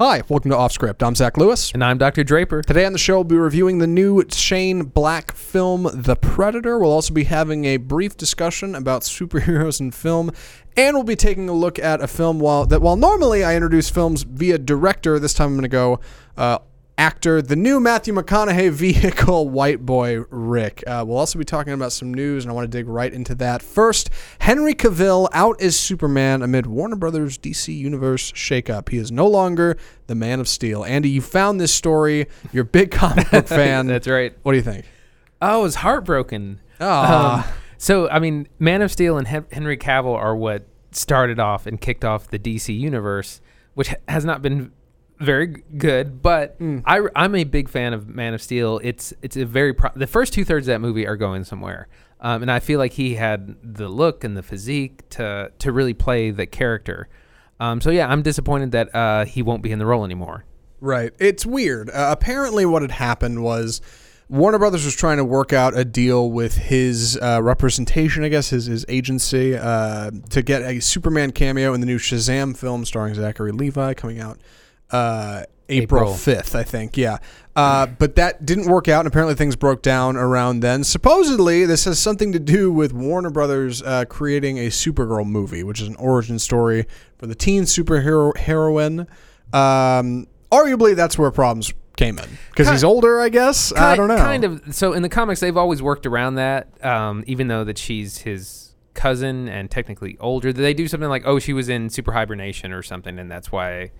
Hi, welcome to Off Script. I'm Zach Lewis. And I'm Dr. Draper. Today on the show, we'll be reviewing the new Shane Black film, The Predator. We'll also be having a brief discussion about superheroes in film, and we'll be taking a look at a film while that while normally I introduce films via director, this time I'm going to go uh, actor, the new Matthew McConaughey vehicle, White Boy Rick. Uh, we'll also be talking about some news, and I want to dig right into that. First, Henry Cavill out as Superman amid Warner Brothers DC Universe shakeup. He is no longer the Man of Steel. Andy, you found this story. You're a big comic book fan. That's right. What do you think? I was heartbroken. Ah. Um, so, I mean, Man of Steel and Henry Cavill are what started off and kicked off the DC universe, which has not been very good. But I, I'm a big fan of Man of Steel. It's it's a very pro- the first two thirds of that movie are going somewhere, um, and I feel like he had the look and the physique to to really play the character. Um, so yeah, I'm disappointed that uh, he won't be in the role anymore. Right. It's weird. Uh, apparently, what had happened was Warner Brothers was trying to work out a deal with his uh, representation, I guess, his, his agency, uh, to get a Superman cameo in the new Shazam film starring Zachary Levi coming out uh, April. 5th, I think. Yeah. Uh, but that didn't work out, and apparently things broke down around then. Supposedly, this has something to do with Warner Brothers uh, creating a Supergirl movie, which is an origin story for the teen superhero heroine. Um, arguably, that's where problems came in because he's older, I guess. I don't know. Kind of. So in the comics, they've always worked around that, um, even though that she's his cousin and technically older. They do something like, oh, she was in super hibernation or something, and that's why.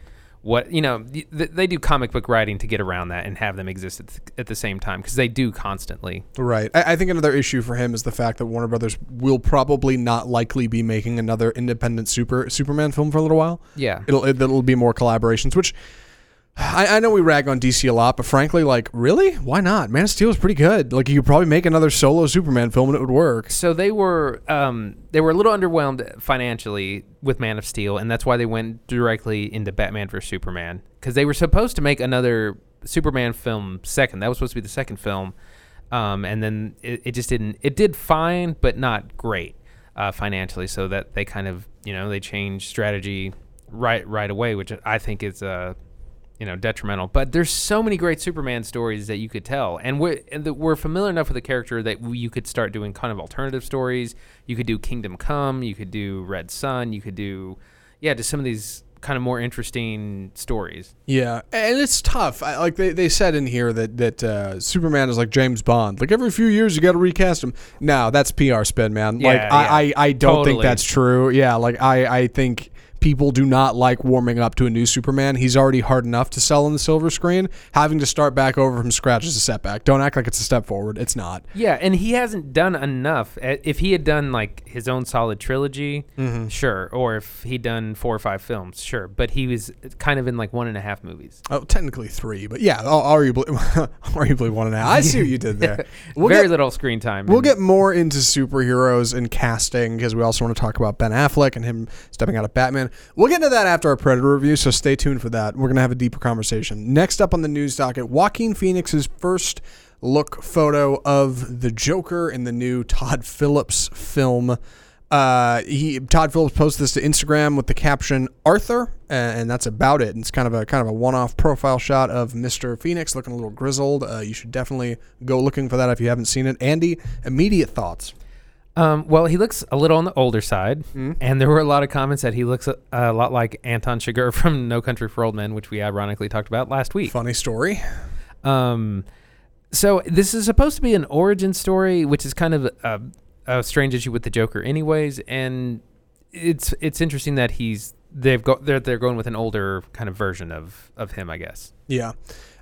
What you know, th- th- they do comic book writing to get around that and have them exist at, th- at the same time because they do constantly. Right. I, I think another issue for him is the fact that Warner Brothers will probably not likely be making another independent super Superman film for a little while. Yeah, It'll it, will be more collaborations, which I, I know we rag on DC a lot, but frankly, like, really, why not? Man of Steel is pretty good. Like, you could probably make another solo Superman film and it would work. so they were um, they were a little underwhelmed financially with Man of Steel, and that's why they went directly into Batman vs Superman because they were supposed to make another Superman film second. That was supposed to be the second film, um, and then it, it just didn't. It did fine, but not great uh, financially. So that they kind of you know they changed strategy right right away, which I think is uh, you know detrimental. But there's so many great Superman stories that you could tell, and we're and that we're familiar enough with the character that we, you could start doing kind of alternative stories. You could do Kingdom Come, you could do Red Sun, you could do yeah, just some of these kind of more interesting stories. Yeah, and it's tough. I, like they, they said in here that that uh, Superman is like James Bond. Like every few years you got to recast him. No, that's PR spin, man. like Yeah, I. I, I don't think that's true. Yeah, like I, I think people do not like warming up to a new Superman. He's already hard enough to sell on the silver screen. Having to start back over from scratch is a setback. Don't act like it's a step forward. It's not. Yeah, and he hasn't done enough. If he had done like his own solid trilogy, mm-hmm. sure, or if he'd done four or five films, sure, but he was kind of in like one and a half movies. Oh, technically three, but yeah, arguably, arguably one and a half. I see what you did there. We'll Very get- little screen time. We'll get more into superheroes and casting because we also want to talk about Ben Affleck and him stepping out of Batman. We'll get into that after our Predator review, so stay tuned for that. We're going to have a deeper conversation. Next up on the news docket, Joaquin Phoenix's first look photo of the Joker in the new Todd Phillips film. Uh, he Todd Phillips posted this to Instagram with the caption Arthur, and, that's about it. And it's kind of a kind of a one-off profile shot of Mr. Phoenix looking a little grizzled. Uh, you should definitely go looking for that if you haven't seen it. Andy, immediate thoughts. Um, well, he looks a little on the older side, Mm-hmm. and there were a lot of comments that he looks a, a lot like Anton Chigurh from No Country for Old Men, which we ironically talked about last week. Funny story. Um, so this is supposed to be an origin story, which is kind of a, a strange issue with the Joker, anyways. And it's it's interesting that he's they've got they're they're going with an older kind of version of of him, I guess. Yeah.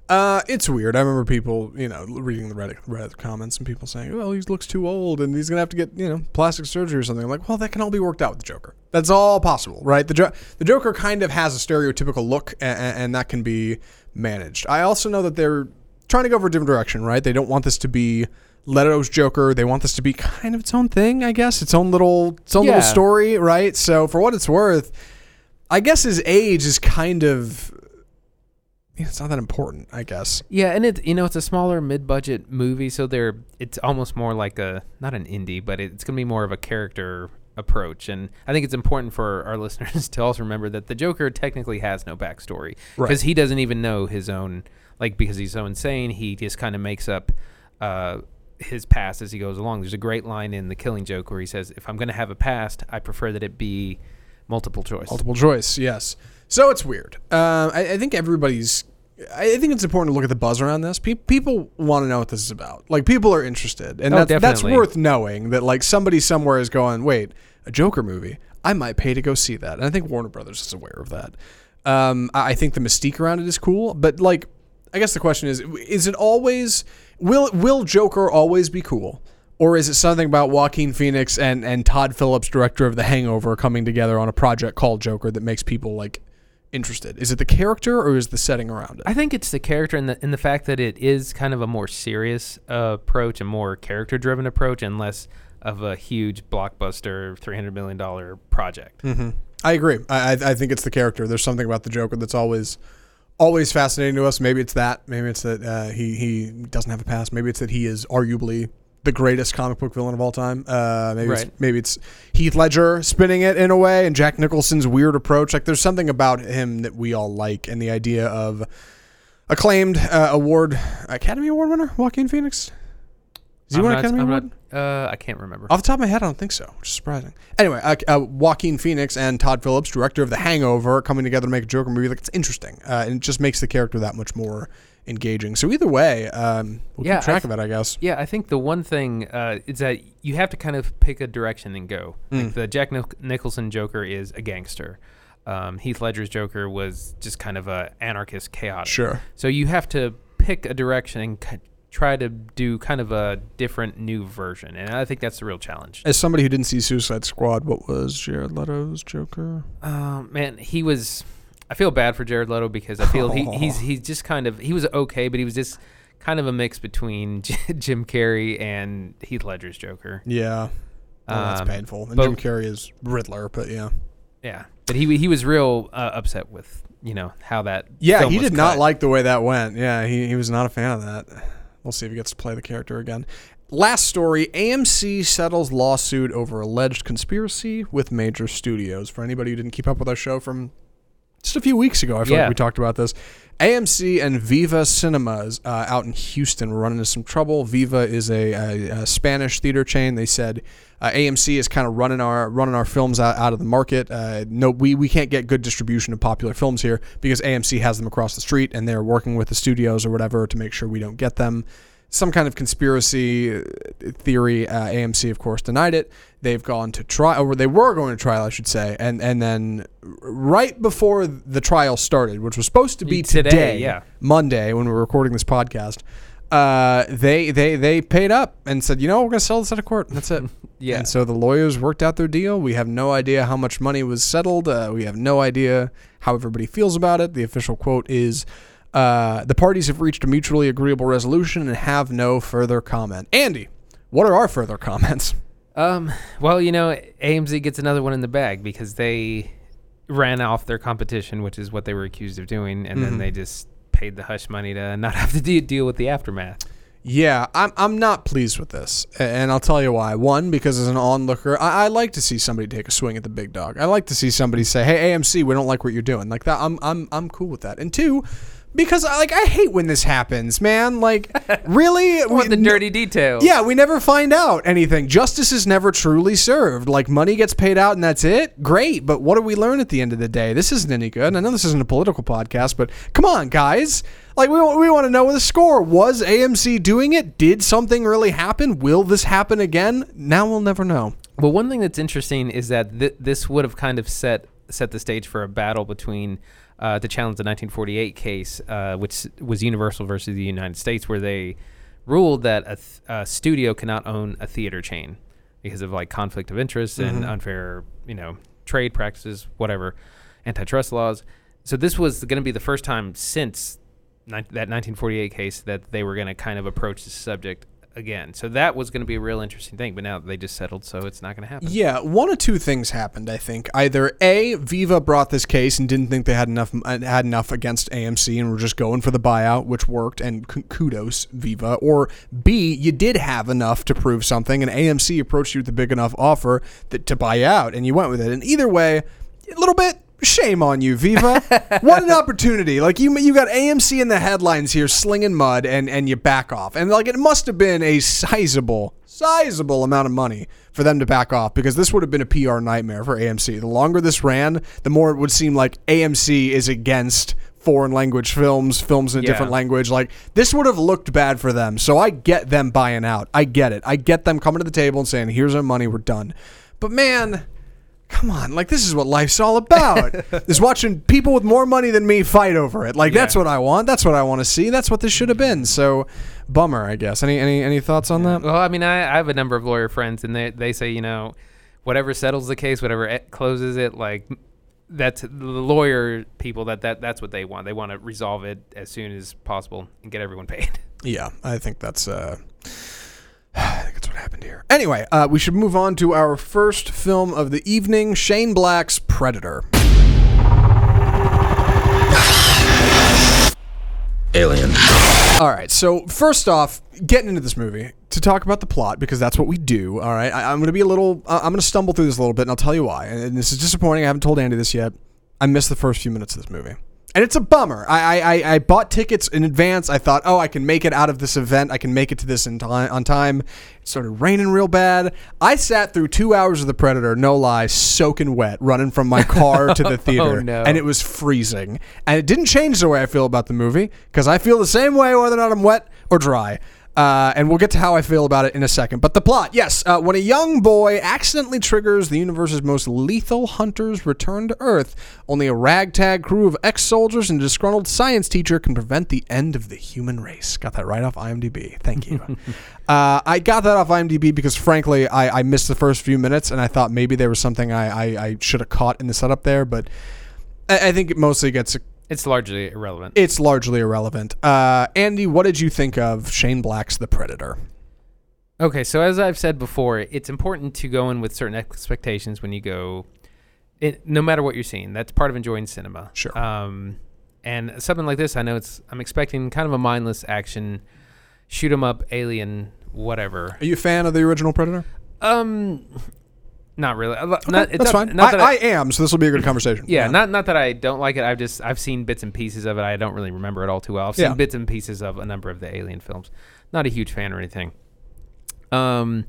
Uh, it's weird. I remember people, you know, reading the Reddit, Reddit comments and people saying, "Well, he looks too old and he's gonna have to get, you know, plastic surgery or something." I'm like, well, that can all be worked out with the Joker. That's all possible, right? The jo- the Joker kind of has a stereotypical look, and, and that can be managed. I also know that they're trying to go for a different direction, right? They don't want this to be Leto's Joker. They want this to be kind of its own thing, I guess, its own little, its own little story, right? So, for what it's worth, I guess his age is kind of. It's not that important, I guess. Yeah, and it you know it's a smaller mid-budget movie, so they're it's almost more like a not an indie, but it's gonna be more of a character approach. And I think it's important for our listeners to also remember that the Joker technically has no backstory Right. because he doesn't even know his own like because he's so insane. He just kind of makes up. Uh, his past as he goes along. There's a great line in The Killing Joke where he says, "If I'm going to have a past, I prefer that it be multiple choice." Multiple choice, yes. So it's weird. Uh, I, I think everybody's. I think it's important to look at the buzz around this. Pe- people want to know what this is about. Like people are interested, and Oh, that's, that's worth knowing. That like somebody somewhere is going, wait, a Joker movie. I might pay to go see that, and I think Warner Brothers is aware of that. Um, I I think the mystique around it is cool, but like, I guess the question is: Is it always will will Joker always be cool? Or is it something about Joaquin Phoenix and, and Todd Phillips, director of The Hangover, coming together on a project called Joker that makes people like interested? Is it the character or is the setting around it? I think it's the character and the and the fact that it is kind of a more serious uh, approach, a more character driven approach, and less of a huge blockbuster, three hundred million dollar project. hmm I agree. I, I I think it's the character. There's something about the Joker that's always always fascinating to us. Maybe it's that. Maybe it's that uh, he he doesn't have a past. Maybe it's that he is arguably the greatest comic book villain of all time. Uh, maybe it's, maybe it's Heath Ledger spinning it in a way, and Jack Nicholson's weird approach. Like there's something about him that we all like, and the idea of acclaimed uh, award Academy Award winner Joaquin Phoenix. Does he win Academy I'm Award? not- uh, I can't remember. Off the top of my head, I don't think so, which is surprising. Anyway, uh, uh, Joaquin Phoenix and Todd Phillips, director of The Hangover, coming together to make a Joker movie. Like it's interesting, uh, and it just makes the character that much more engaging. So either way, um, we'll Yeah, keep track I of it, I guess. Yeah, I think the one thing uh, is that you have to kind of pick a direction and go. Mm. Like the Jack Nich- Nicholson Joker is a gangster. Um, Heath Ledger's Joker was just kind of a anarchist, chaotic. Sure. So you have to pick a direction and try to do kind of a different new version, and I think that's the real challenge. As somebody who didn't see Suicide Squad, what was Jared Leto's Joker? Um, man, he was. I feel bad for Jared Leto because I feel he, he's he's just kind of he was okay, but he was just kind of a mix between Jim Carrey and Heath Ledger's Joker. Yeah. Oh, that's Um, painful. And but- Jim Carrey is Riddler, but yeah. Yeah, but he he was real uh, upset with you know how that. Yeah, he did not like the way that went. Yeah, he, he was not a fan of that. We'll see if he gets to play the character again. Last story AMC settles lawsuit over alleged conspiracy with major studios. For anybody who didn't keep up with our show from just a few weeks ago, I feel Yeah. like we talked about this. AMC and Viva Cinemas uh, out in Houston were running into some trouble. Viva is a, a, a Spanish theater chain. They said uh, AMC is kind of running our running our films out, out of the market. Uh, no, we, we can't get good distribution of popular films here because AMC has them across the street and they're working with the studios or whatever to make sure we don't get them. Some kind of conspiracy uh, theory. Uh, AMC, of course, denied it. They've gone to trial, or they were going to trial, I should say, and and then right before the trial started, which was supposed to be Today, today, yeah. Monday, when we were recording this podcast, uh, they they they paid up and said, you know, we're going to sell this out of court. That's it. Yeah. And so the lawyers worked out their deal. We have no idea how much money was settled. Uh, we have no idea how everybody feels about it. The official quote is. Uh, the parties have reached a mutually agreeable resolution and have no further comment. Andy, what are our further comments? Um, well, you know, AMC gets another one in the bag because they ran off their competition, which is what they were accused of doing, and Mhm. then they just paid the hush money to not have to de- deal with the aftermath. Yeah, I'm, I'm not pleased with this, and I'll tell you why. One, because as an onlooker, I, I like to see somebody take a swing at the big dog. I like to see somebody say, "Hey, AMC, we don't like what you're doing." Like that, I'm I'm I'm cool with that. And two, because I, like I hate when this happens, man. Like, really, want the dirty details. Yeah, we never find out anything. Justice is never truly served. Like money gets paid out and that's it. Great, but what do we learn at the end of the day? This isn't any good. I know this isn't a political podcast, but come on, guys. Like we we want to know the score. Was AMC doing it? Did something really happen? Will this happen again? Now we'll never know. Well, one thing that's interesting is that th- this would have kind of set set the stage for a battle between uh, to challenge the 1948 case, uh, which was Universal versus the United States, where they ruled that a, th- a studio cannot own a theater chain because of like conflict of interest and Mhm. unfair, you know, trade practices, whatever, antitrust laws. So this was going to be the first time since ni- that 1948 case that they were going to kind of approach the subject again. So that was going to be a real interesting thing, but now they just settled, so it's not going to happen. Yeah, one or two things happened. I think either a Viva brought this case and didn't think they had enough uh, had enough against AMC and were just going for the buyout, which worked, and kudos Viva. Or b you did have enough to prove something, and AMC approached you with a big enough offer that to buy out, and you went with it. And either way, a little bit shame on you, Viva. what an opportunity! Like you, you got AMC in the headlines here, slinging mud, and and you back off, and like it must have been a sizable, sizable amount of money for them to back off because this would have been a PR nightmare for AMC. The longer this ran, the more it would seem like AMC is against foreign language films, films in a Yeah. different language. Like this would have looked bad for them. So I get them buying out. I get it. I get them coming to the table and saying, "Here's our money. We're done." But man, come on like this is what life's all about is watching people with more money than me fight over it. Like that's what i want that's what i want to see that's what this should have been. So bummer i guess. Any any any thoughts on that? Well, I mean, I, I have a number of lawyer friends, and they they say, you know, whatever settles the case, whatever it closes it, like that's the lawyer people that, that that's what they want. They want to resolve it as soon as possible and get everyone paid. yeah i think that's uh I think that's what happened here. Anyway, uh, we should move on to our first film of the evening Shane Black's Predator. Alien. All right, so first off, getting into this movie to talk about the plot because that's what we do. All right, I, I'm going to be a little, uh, I'm going to stumble through this a little bit, and I'll tell you why. And this is disappointing. I haven't told Andy this yet. I missed the first few minutes of this movie, and it's a bummer. I, I, I, bought tickets in advance. I thought, oh, I can make it out of this event. I can make it to this in time on time. It started raining real bad. I sat through two hours of the Predator, no lie, soaking wet, running from my car to the oh, theater, no. and it was freezing. And it didn't change the way I feel about the movie because I feel the same way whether or not I'm wet or dry. Uh, and we'll get to how I feel about it in a second. But the plot, yes, uh, when a young boy accidentally triggers the universe's most lethal hunters return to Earth, only a ragtag crew of ex-soldiers and a disgruntled science teacher can prevent the end of the human race. Got that right off IMDb. Thank you. uh, I got that off IMDb because, frankly, I, I missed the first few minutes, and I thought maybe there was something I, I, I should have caught in the setup there, but I, I think it mostly gets It's largely irrelevant. it's largely irrelevant. Uh, Andy, what did you think of Shane Black's The Predator? Okay, so as I've said before, it's important to go in with certain expectations when you go, it, no matter what you're seeing. That's part of enjoying cinema. Sure. Um, and something like this, I know it's. I'm expecting kind of a mindless action, shoot 'em up, alien, whatever. Are you a fan of the original Predator? Um, not really. Uh, Not, Okay, that's not- fine. not I, that I am, so this will be a good conversation. yeah, not not that I don't like it. I've just I've seen bits and pieces of it. I don't really remember it all too well. I've seen Yeah. bits and pieces of a number of the Alien films. Not a huge fan or anything. Um,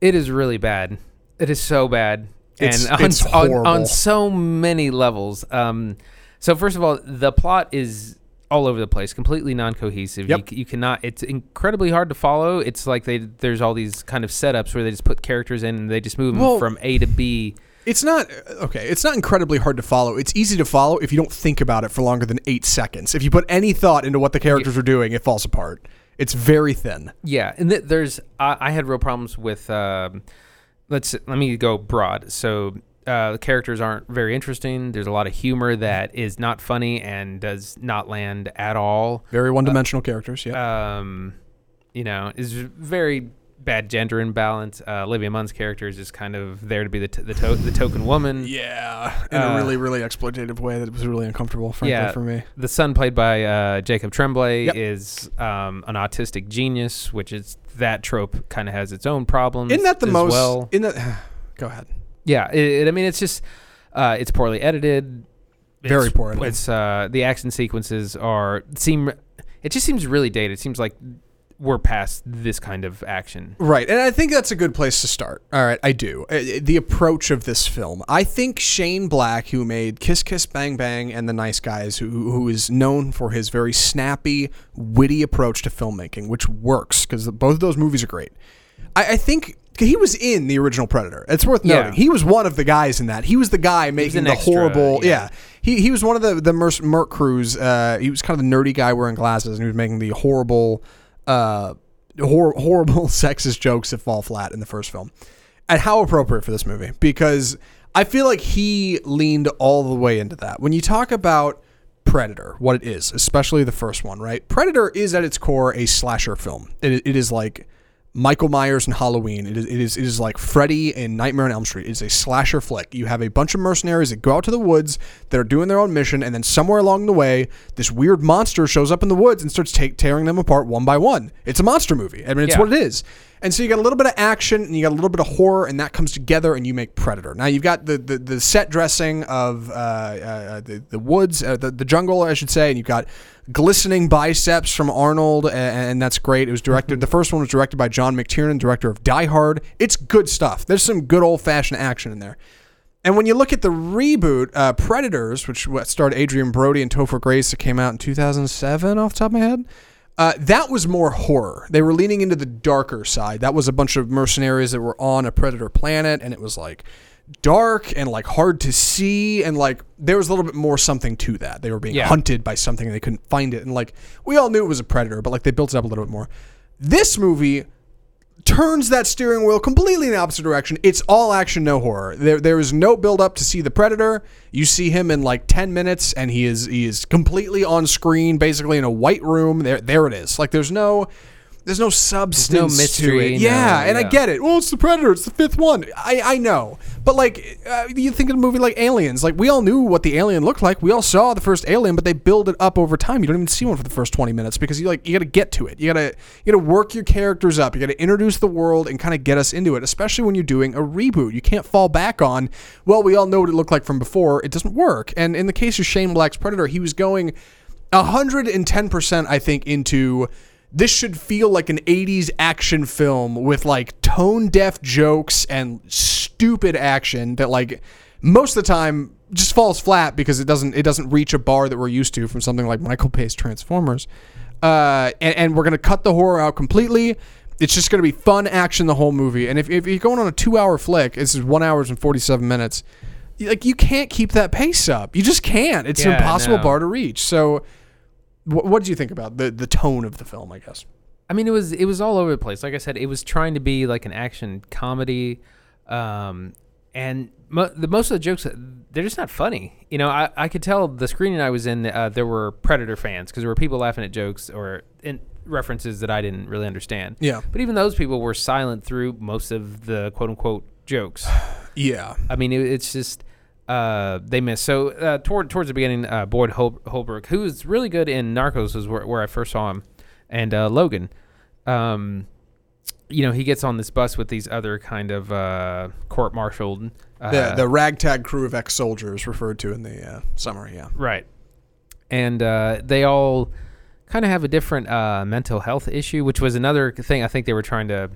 it is really bad. It is so bad, It's- and on, it's on, on so many levels. Um, so first of all, the plot is all over the place, completely non-cohesive. Yep. You, you cannot. It's incredibly hard to follow. It's like they there's all these kind of setups where they just put characters in and they just move them Well- from A to B. It's not okay. It's not incredibly hard to follow. It's easy to follow if you don't think about it for longer than eight seconds. If you put any thought into what the characters are doing, it falls apart. It's very thin. Yeah, and th- there's I, I had real problems with. Um, let's let me go broad. So uh, the characters aren't very interesting. There's a lot of humor that is not funny and does not land at all. Very one-dimensional characters. Yeah. Um, you know, is very bad gender imbalance. Uh, Olivia Munn's character is just kind of there to be the t- the, to- the token woman. yeah, in uh, a really, really exploitative way that was really uncomfortable, frankly, Yeah. for me. The son, played by uh, Jacob Tremblay, Yep. is um, an autistic genius, which is that trope kind of has its own problems. Isn't that the as most? Well. In that, go ahead. Yeah, it, it- I mean, it's just uh, it's poorly edited. Very It's- poor edited. It's uh, the action sequences are seem. It just seems really dated. It seems like we're past this kind of action. Right, and I think that's a good place to start. All right, I do. Uh, The approach of this film. I think Shane Black, who made Kiss Kiss Bang Bang and The Nice Guys, who, who is known for his very snappy, witty approach to filmmaking, which works because both of those movies are great. I, I think he was in the original Predator. It's worth Yeah. noting. He was one of the guys in that. He was the guy making the extra, horrible. yeah. yeah. He, he was one of the the Merc, Merc crews. Uh, he was kind of the nerdy guy wearing glasses, and he was making the horrible, uh, hor- horrible sexist jokes that fall flat in the first film. And how appropriate for this movie because I feel like he leaned all the way into that. When you talk about Predator, what it is, especially the first one, right? Predator is at its core a slasher film. It, it is like Michael Myers and Halloween. It is, it is it is like Freddy and Nightmare on Elm Street. It is a slasher flick. You have a bunch of mercenaries that go out to the woods that are doing their own mission, and then somewhere along the way, this weird monster shows up in the woods and starts ta- tearing them apart one by one. It's a monster movie. I mean, it's Yeah. what it is. And so you got a little bit of action and you got a little bit of horror, and that comes together, and you make Predator. Now you've got the the, the set dressing of uh, uh, the the woods, uh, the the jungle, I should say, and you've got glistening biceps from Arnold, and, and that's great. It was directed. The first one was directed by John McTiernan, director of Die Hard. It's good stuff. There's some good old fashioned action in there. And when you look at the reboot, uh, Predators, which starred Adrien Brody and Topher Grace, that came out in 2007, off the top of my head, uh, that was more horror. They were leaning into the darker side. That was a bunch of mercenaries that were on a predator planet, and it was like dark and like hard to see, and like there was a little bit more something to that. They were being Yeah. hunted by something and they couldn't find it, and like we all knew it was a predator, but like they built it up a little bit more. This movie turns that steering wheel completely in the opposite direction. It's all action, no horror. There, there is no build up to see the predator. You see him in like ten minutes, and he is he is completely on screen, basically in a white room. There, there it is. Like there's no. There's no substance no mystery, to it. no- Yeah, and I get it. Well, it's the Predator. It's the fifth one. I, I know. But, like, uh, you think of a movie like Aliens. Like, we all knew what the alien looked like. We all saw the first alien, but they build it up over time. You don't even see one for the first 20 minutes because you, like, you got to get to it. You got to you got to work your characters up. You got to introduce the world and kind of get us into it, especially when you're doing a reboot. You can't fall back on, well, we all know what it looked like from before. It doesn't work. And in the case of Shane Black's Predator, he was going 110%, I think, into this should feel like an 80s action film with like tone deaf jokes and stupid action that like most of the time just falls flat because it doesn't it doesn't reach a bar that we're used to from something like Michael Bay's Transformers. Uh, and, and we're gonna cut the horror out completely. It's just gonna be fun action the whole movie. And if, if you're going on a two hour flick, this is one hours and forty seven minutes. Like you can't keep that pace up. You just can't. It's an impossible no. bar to reach. So, what, what did you think about the the tone of the film? I guess. I mean, it was it was all over the place. Like I said, it was trying to be like an action comedy, um, and mo- the most of the jokes they're just not funny. You know, I, I could tell the screening I was in, uh, there were Predator fans because there were people laughing at jokes or in references that I didn't really understand. Yeah. But even those people were silent through most of the quote unquote jokes. Yeah. I mean, it, it's just uh, they miss. So uh, toward towards the beginning, uh, Boyd Hol- Holbrook, who is really good in Narcos, was where, where I first saw him, and uh, Logan. Um, you know, he gets on this bus with these other kind of uh, court-martialed. Uh, The the ragtag crew of ex soldiers referred to in the uh, summary. Yeah. Right. And uh, they all kind of have a different uh, mental health issue, which was another thing I think they were trying to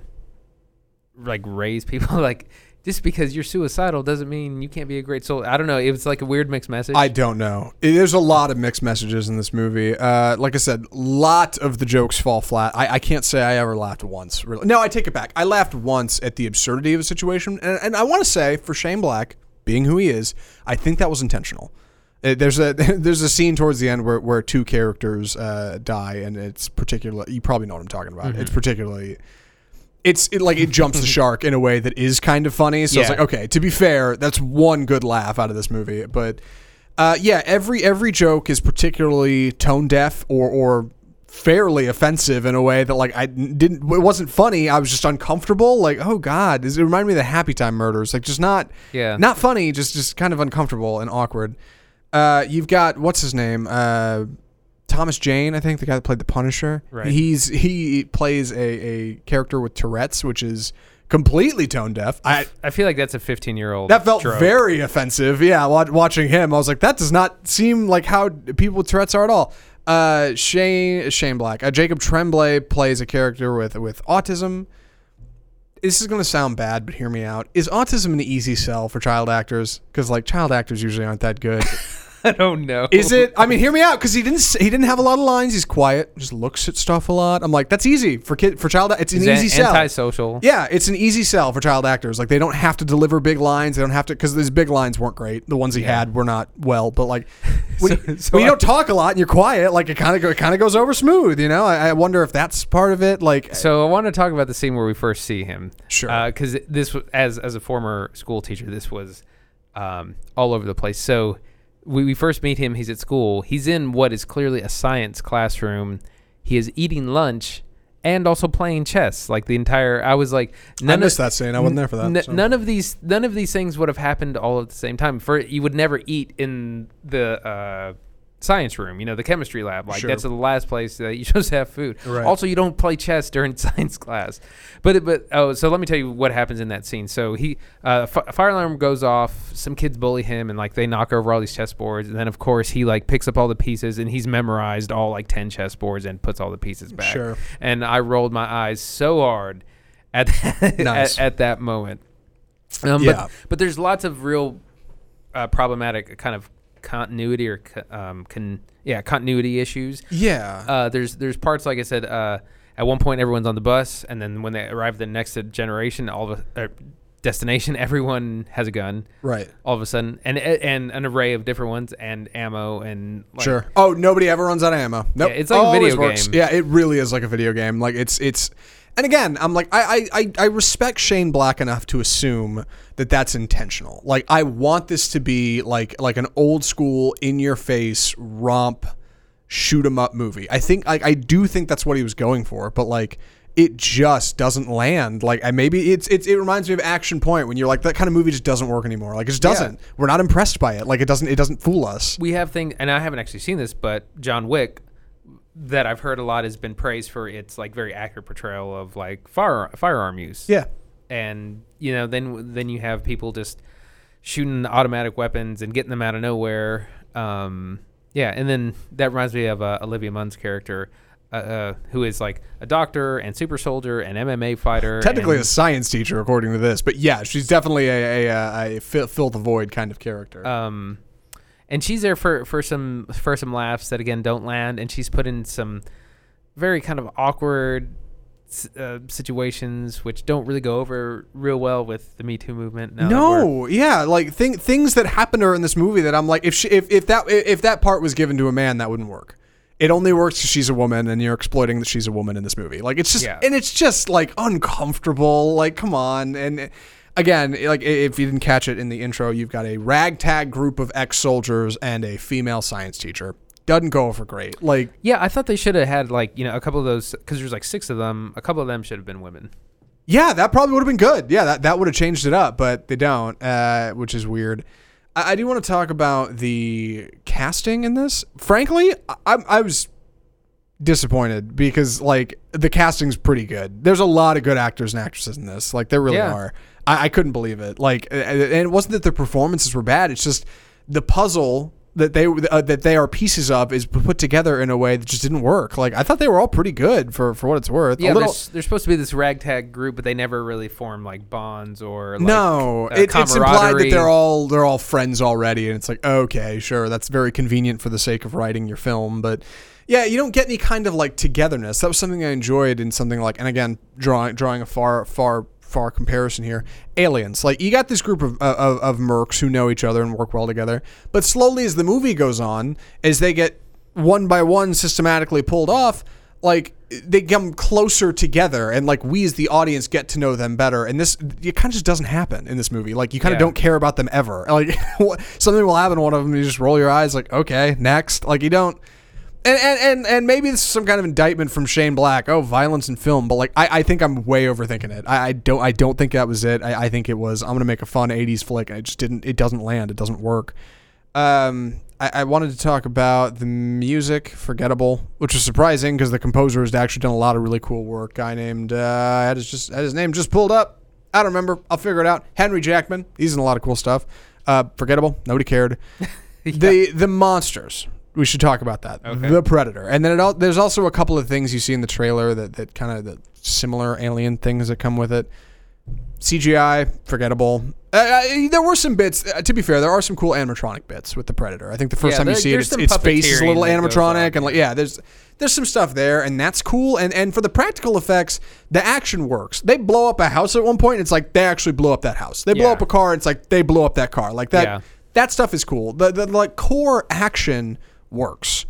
like raise people. like, just because you're suicidal doesn't mean you can't be a great soul. I don't know. It was like a weird mixed message. I don't know. There's a lot of mixed messages in this movie. Uh, like I said, a lot of the jokes fall flat. I, I can't say I ever laughed once. Really. No, I take it back. I laughed once at the absurdity of a situation, and, and I want to say for Shane Black, being who he is, I think that was intentional. Uh, There's a there's a scene towards the end where, where two characters uh, die, and it's particular. You probably know what I'm talking about. It's particularly it's it, like it jumps the shark in a way that is kind of funny. So it's like, okay, to be fair, that's one good laugh out of this movie. But uh, yeah, every every joke is particularly tone deaf or or fairly offensive in a way that like I didn't it wasn't funny. I was just uncomfortable. Like, oh god, it reminded me of the Happy Time murders. Like just not Yeah. not funny, just just kind of uncomfortable and awkward. Uh, you've got what's his name? Uh, Thomas Jane, I think the guy that played the Punisher. Right. He's he plays a, a character with Tourette's, which is completely tone deaf. I I feel like that's a 15 year old. that felt very offensive. Yeah, watching him, I was like, that does not seem like how people with Tourette's are at all. Uh, Shane Shane Black, uh, Jacob Tremblay plays a character with with autism. This is gonna sound bad, but hear me out. Is autism an easy sell for child actors? Because like child actors usually aren't that good. I don't know. Is it? I mean, hear me out because he didn't. He didn't have a lot of lines. He's quiet. Just looks at stuff a lot. I'm like, that's easy for kid for child. It's an easy sell. antisocial? Yeah, it's an easy sell for child actors. Like they don't have to deliver big lines. They don't have to because these big lines weren't great. The ones he had were not well. But like when, So- you, so when you don't talk a lot and you're quiet, like it kind of go, it kind of goes over smooth. You know, I, I wonder if that's part of it. Like So I want to talk about the scene where we first see him. Sure. Because this as as a former school teacher, this was um, all over the place. So we, we first meet him. He's at school. He's in what is clearly a science classroom. He is eating lunch and also playing chess. Like the entire, I was like, I none missed of that scene. I wasn't there for that. n- so. None of these, none of these things would have happened all at the same time. For you would never eat in the uh, science room. You know, the chemistry lab. Like Sure. that's the last place that supposed to have food. Right. Also, you don't play chess during science class. But but oh, so let me tell you what happens in that scene. So he uh, f- fire alarm goes off. Some kids bully him and like they knock over all these chess boards. And then of course he like picks up all the pieces and he's memorized all like ten chess boards and puts all the pieces back. Sure. And I rolled my eyes so hard at that, Nice. at, at that moment. Um, Yeah. but but there's lots of real uh, problematic kind of continuity or um, con- yeah continuity issues. Yeah. Uh, there's there's parts like I said. Uh, at one point, everyone's on the bus, and then when they arrive at the next generation, all of uh, destination, everyone has a gun. right. All of a sudden, and and an array of different ones, and ammo, and like, sure. Oh, nobody ever runs out of ammo. Nope. Yeah, it's like a video works. game. Yeah, it really is like a video game. Like it's it's. And again, I'm like I, I I I respect Shane Black enough to assume that that's intentional. Like I want this to be like like an old school in your face romp shoot 'em up movie. I think like I do think that's what he was going for, but like it just doesn't land. Like I maybe it's, it's it reminds me of Action Point when you're like that kind of movie just doesn't work anymore. Like it just doesn't. We're not impressed by it. Like it doesn't it doesn't fool us. we have things, and I haven't actually seen this, but John Wick, that I've heard a lot, has been praised for its like very accurate portrayal of like fire firearm use. Yeah. and you know then then you have people just shooting automatic weapons and getting them out of nowhere. Um, yeah, and then that reminds me of uh, Olivia Munn's character. Uh, uh, who is like a doctor and super soldier and MMA fighter? Technically a science teacher, according to this, but yeah, she's definitely a a, a, a fill, fill the void kind of character. um, and she's there for for some for some laughs that again don't land, and she's put in some very kind of awkward uh, situations which don't really go over real well with the Me Too movement. now no, yeah, like thing, things that happen to her in this movie that I'm like, if she, if if that if that part was given to a man, that wouldn't work. It only works because she's a woman, and you're exploiting that she's a woman in this movie. Like it's just, Yeah. and it's just like uncomfortable. Like, come on, and. Again, like if you didn't catch it in the intro, you've got a ragtag group of ex-soldiers and a female science teacher. Doesn't go over great. Like, Yeah, I thought they should have had like you know a couple of those because there's like six of them. A couple of them should have been women. Yeah, that probably would have been good. Yeah, that, that would have changed it up, but they don't, uh, which is weird. I, I do want to talk about the casting in this. Frankly, I, I- I was disappointed because like the casting's pretty good. There's a lot of good actors and actresses in this. Like there really Yeah. are. I, I couldn't believe it. Like, and it wasn't that the performances were bad. It's just the puzzle that they uh, that they are pieces of is put together in a way that just didn't work. Like I thought they were all pretty good for for what it's worth. Yeah, little, there's supposed to be this ragtag group, but they never really form like bonds or like, no, uh, it, it's implied that they're all they're all friends already, and it's like okay, sure, that's very convenient for the sake of writing your film, but yeah, you don't get any kind of like togetherness. That was something I enjoyed in something like, and again, drawing drawing a far far far comparison here. Aliens, like you got this group of uh, of, of mercs who know each other and work well together, but slowly as the movie goes on, as they get one by one systematically pulled off like they come closer together and like we as the audience get to know them better. And this it kind of just doesn't happen in this movie. Like you kind of Yeah. don't care about them ever. Like something will happen to one of them you just roll your eyes like okay next. Like you don't and, and, and, and maybe this is some kind of indictment from Shane Black. Oh, violence in film, but like I, I think I'm way overthinking it. I, I don't I don't think that was it. I, I think it was I'm gonna make a fun '80s flick, and it just didn't. It doesn't land. It doesn't work. Um, I, I wanted to talk about the music, "Forgettable," which was surprising because the composer has actually done a lot of really cool work. Guy named uh, I had his just had his name just pulled up. I don't remember. I'll figure it out. Henry Jackman. He's in a lot of cool stuff. Uh, "Forgettable." Nobody cared. The the monsters. We should talk about that. Okay. The Predator, and then it all, there's also a couple of things you see in the trailer that that kind of the similar alien things that come with it. CGI, forgettable. Uh, uh, there were some bits. Uh, to be fair, there are some cool animatronic bits with the Predator. I think the first Yeah, time you see it, its, its face is a little puppeteering that goes animatronic, and like yeah, there's there's some stuff there, and that's cool. And and for the practical effects, the action works. They blow up a house at one point. And it's like they actually blow up that house. They blow Yeah. up a car. It's like they blow up that car. Like that. Yeah. That stuff is cool. The the like core action works,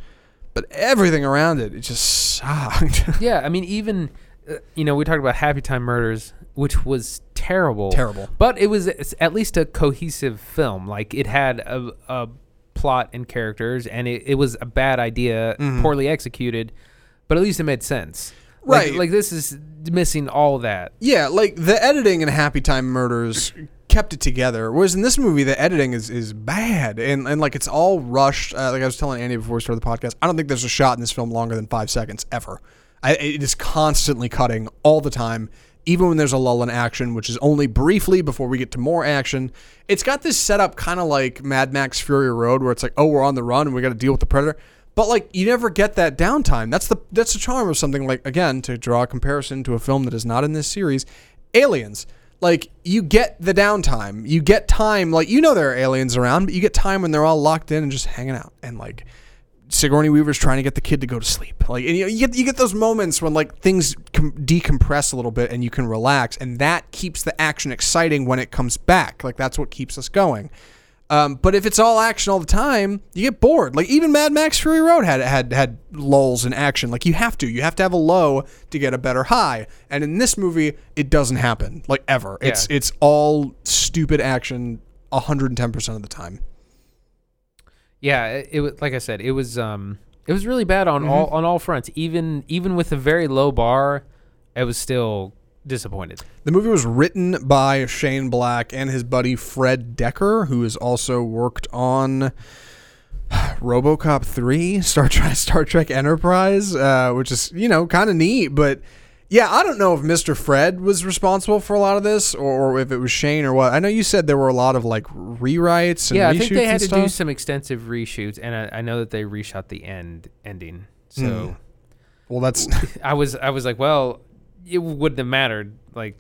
but everything around it, it just sucked. Yeah, I mean, even uh, you know, we talked about Happy Time Murders, which was terrible, Terrible. but it was at least a cohesive film. Like it had a, a plot and characters, and it, it was a bad idea, poorly executed, but at least it made sense. Like- Right. Like, this is missing all that. Yeah, like the editing in Happy Time Murders kept it together. Whereas in this movie, the editing is, is bad and, and like it's all rushed. Uh, like I was telling Andy before we started the podcast, I don't think there's a shot in this film longer than five seconds ever. I, it is constantly cutting all the time, even when there's a lull in action, which is only briefly before we get to more action. It's got this setup kind of like Mad Max Fury Road, where it's like, oh, we're on the run and we got to deal with the predator. But like you never get that downtime. That's the that's the charm of something like again to draw a comparison to a film that is not in this series, Aliens. Like you get the downtime. You get time like you know there are aliens around, but you get time when they're all locked in and just hanging out and like Sigourney Weaver's trying to get the kid to go to sleep. Like and you, you get you get those moments when like things com- decompress a little bit and you can relax and that keeps the action exciting when it comes back. Like that's what keeps us going. Um, but if it's all action all the time, you get bored. Like even Mad Max Fury Road had had had lulls in action. Like you have to, you have to have a low to get a better high. And in this movie, it doesn't happen like ever. It's Yeah. it's all stupid action, 110 percent of the time. Yeah, it, it was like I said, it was um it was really bad on all on all fronts. Even even with a very low bar, it was still disappointed. The movie was written by Shane Black and his buddy Fred Dekker, who has also worked on RoboCop 3, Star Trek, Star Trek Enterprise, uh, which is you know kind of neat. But yeah, I don't know if Mr. Fred was responsible for a lot of this, or, or if it was Shane or what. I know you said there were a lot of like rewrites and yeah, I think they had to stuff. do some extensive reshoots, and I, I know that they reshot the end ending. So Hmm. well, that's I was I was like, well, it wouldn't have mattered. Like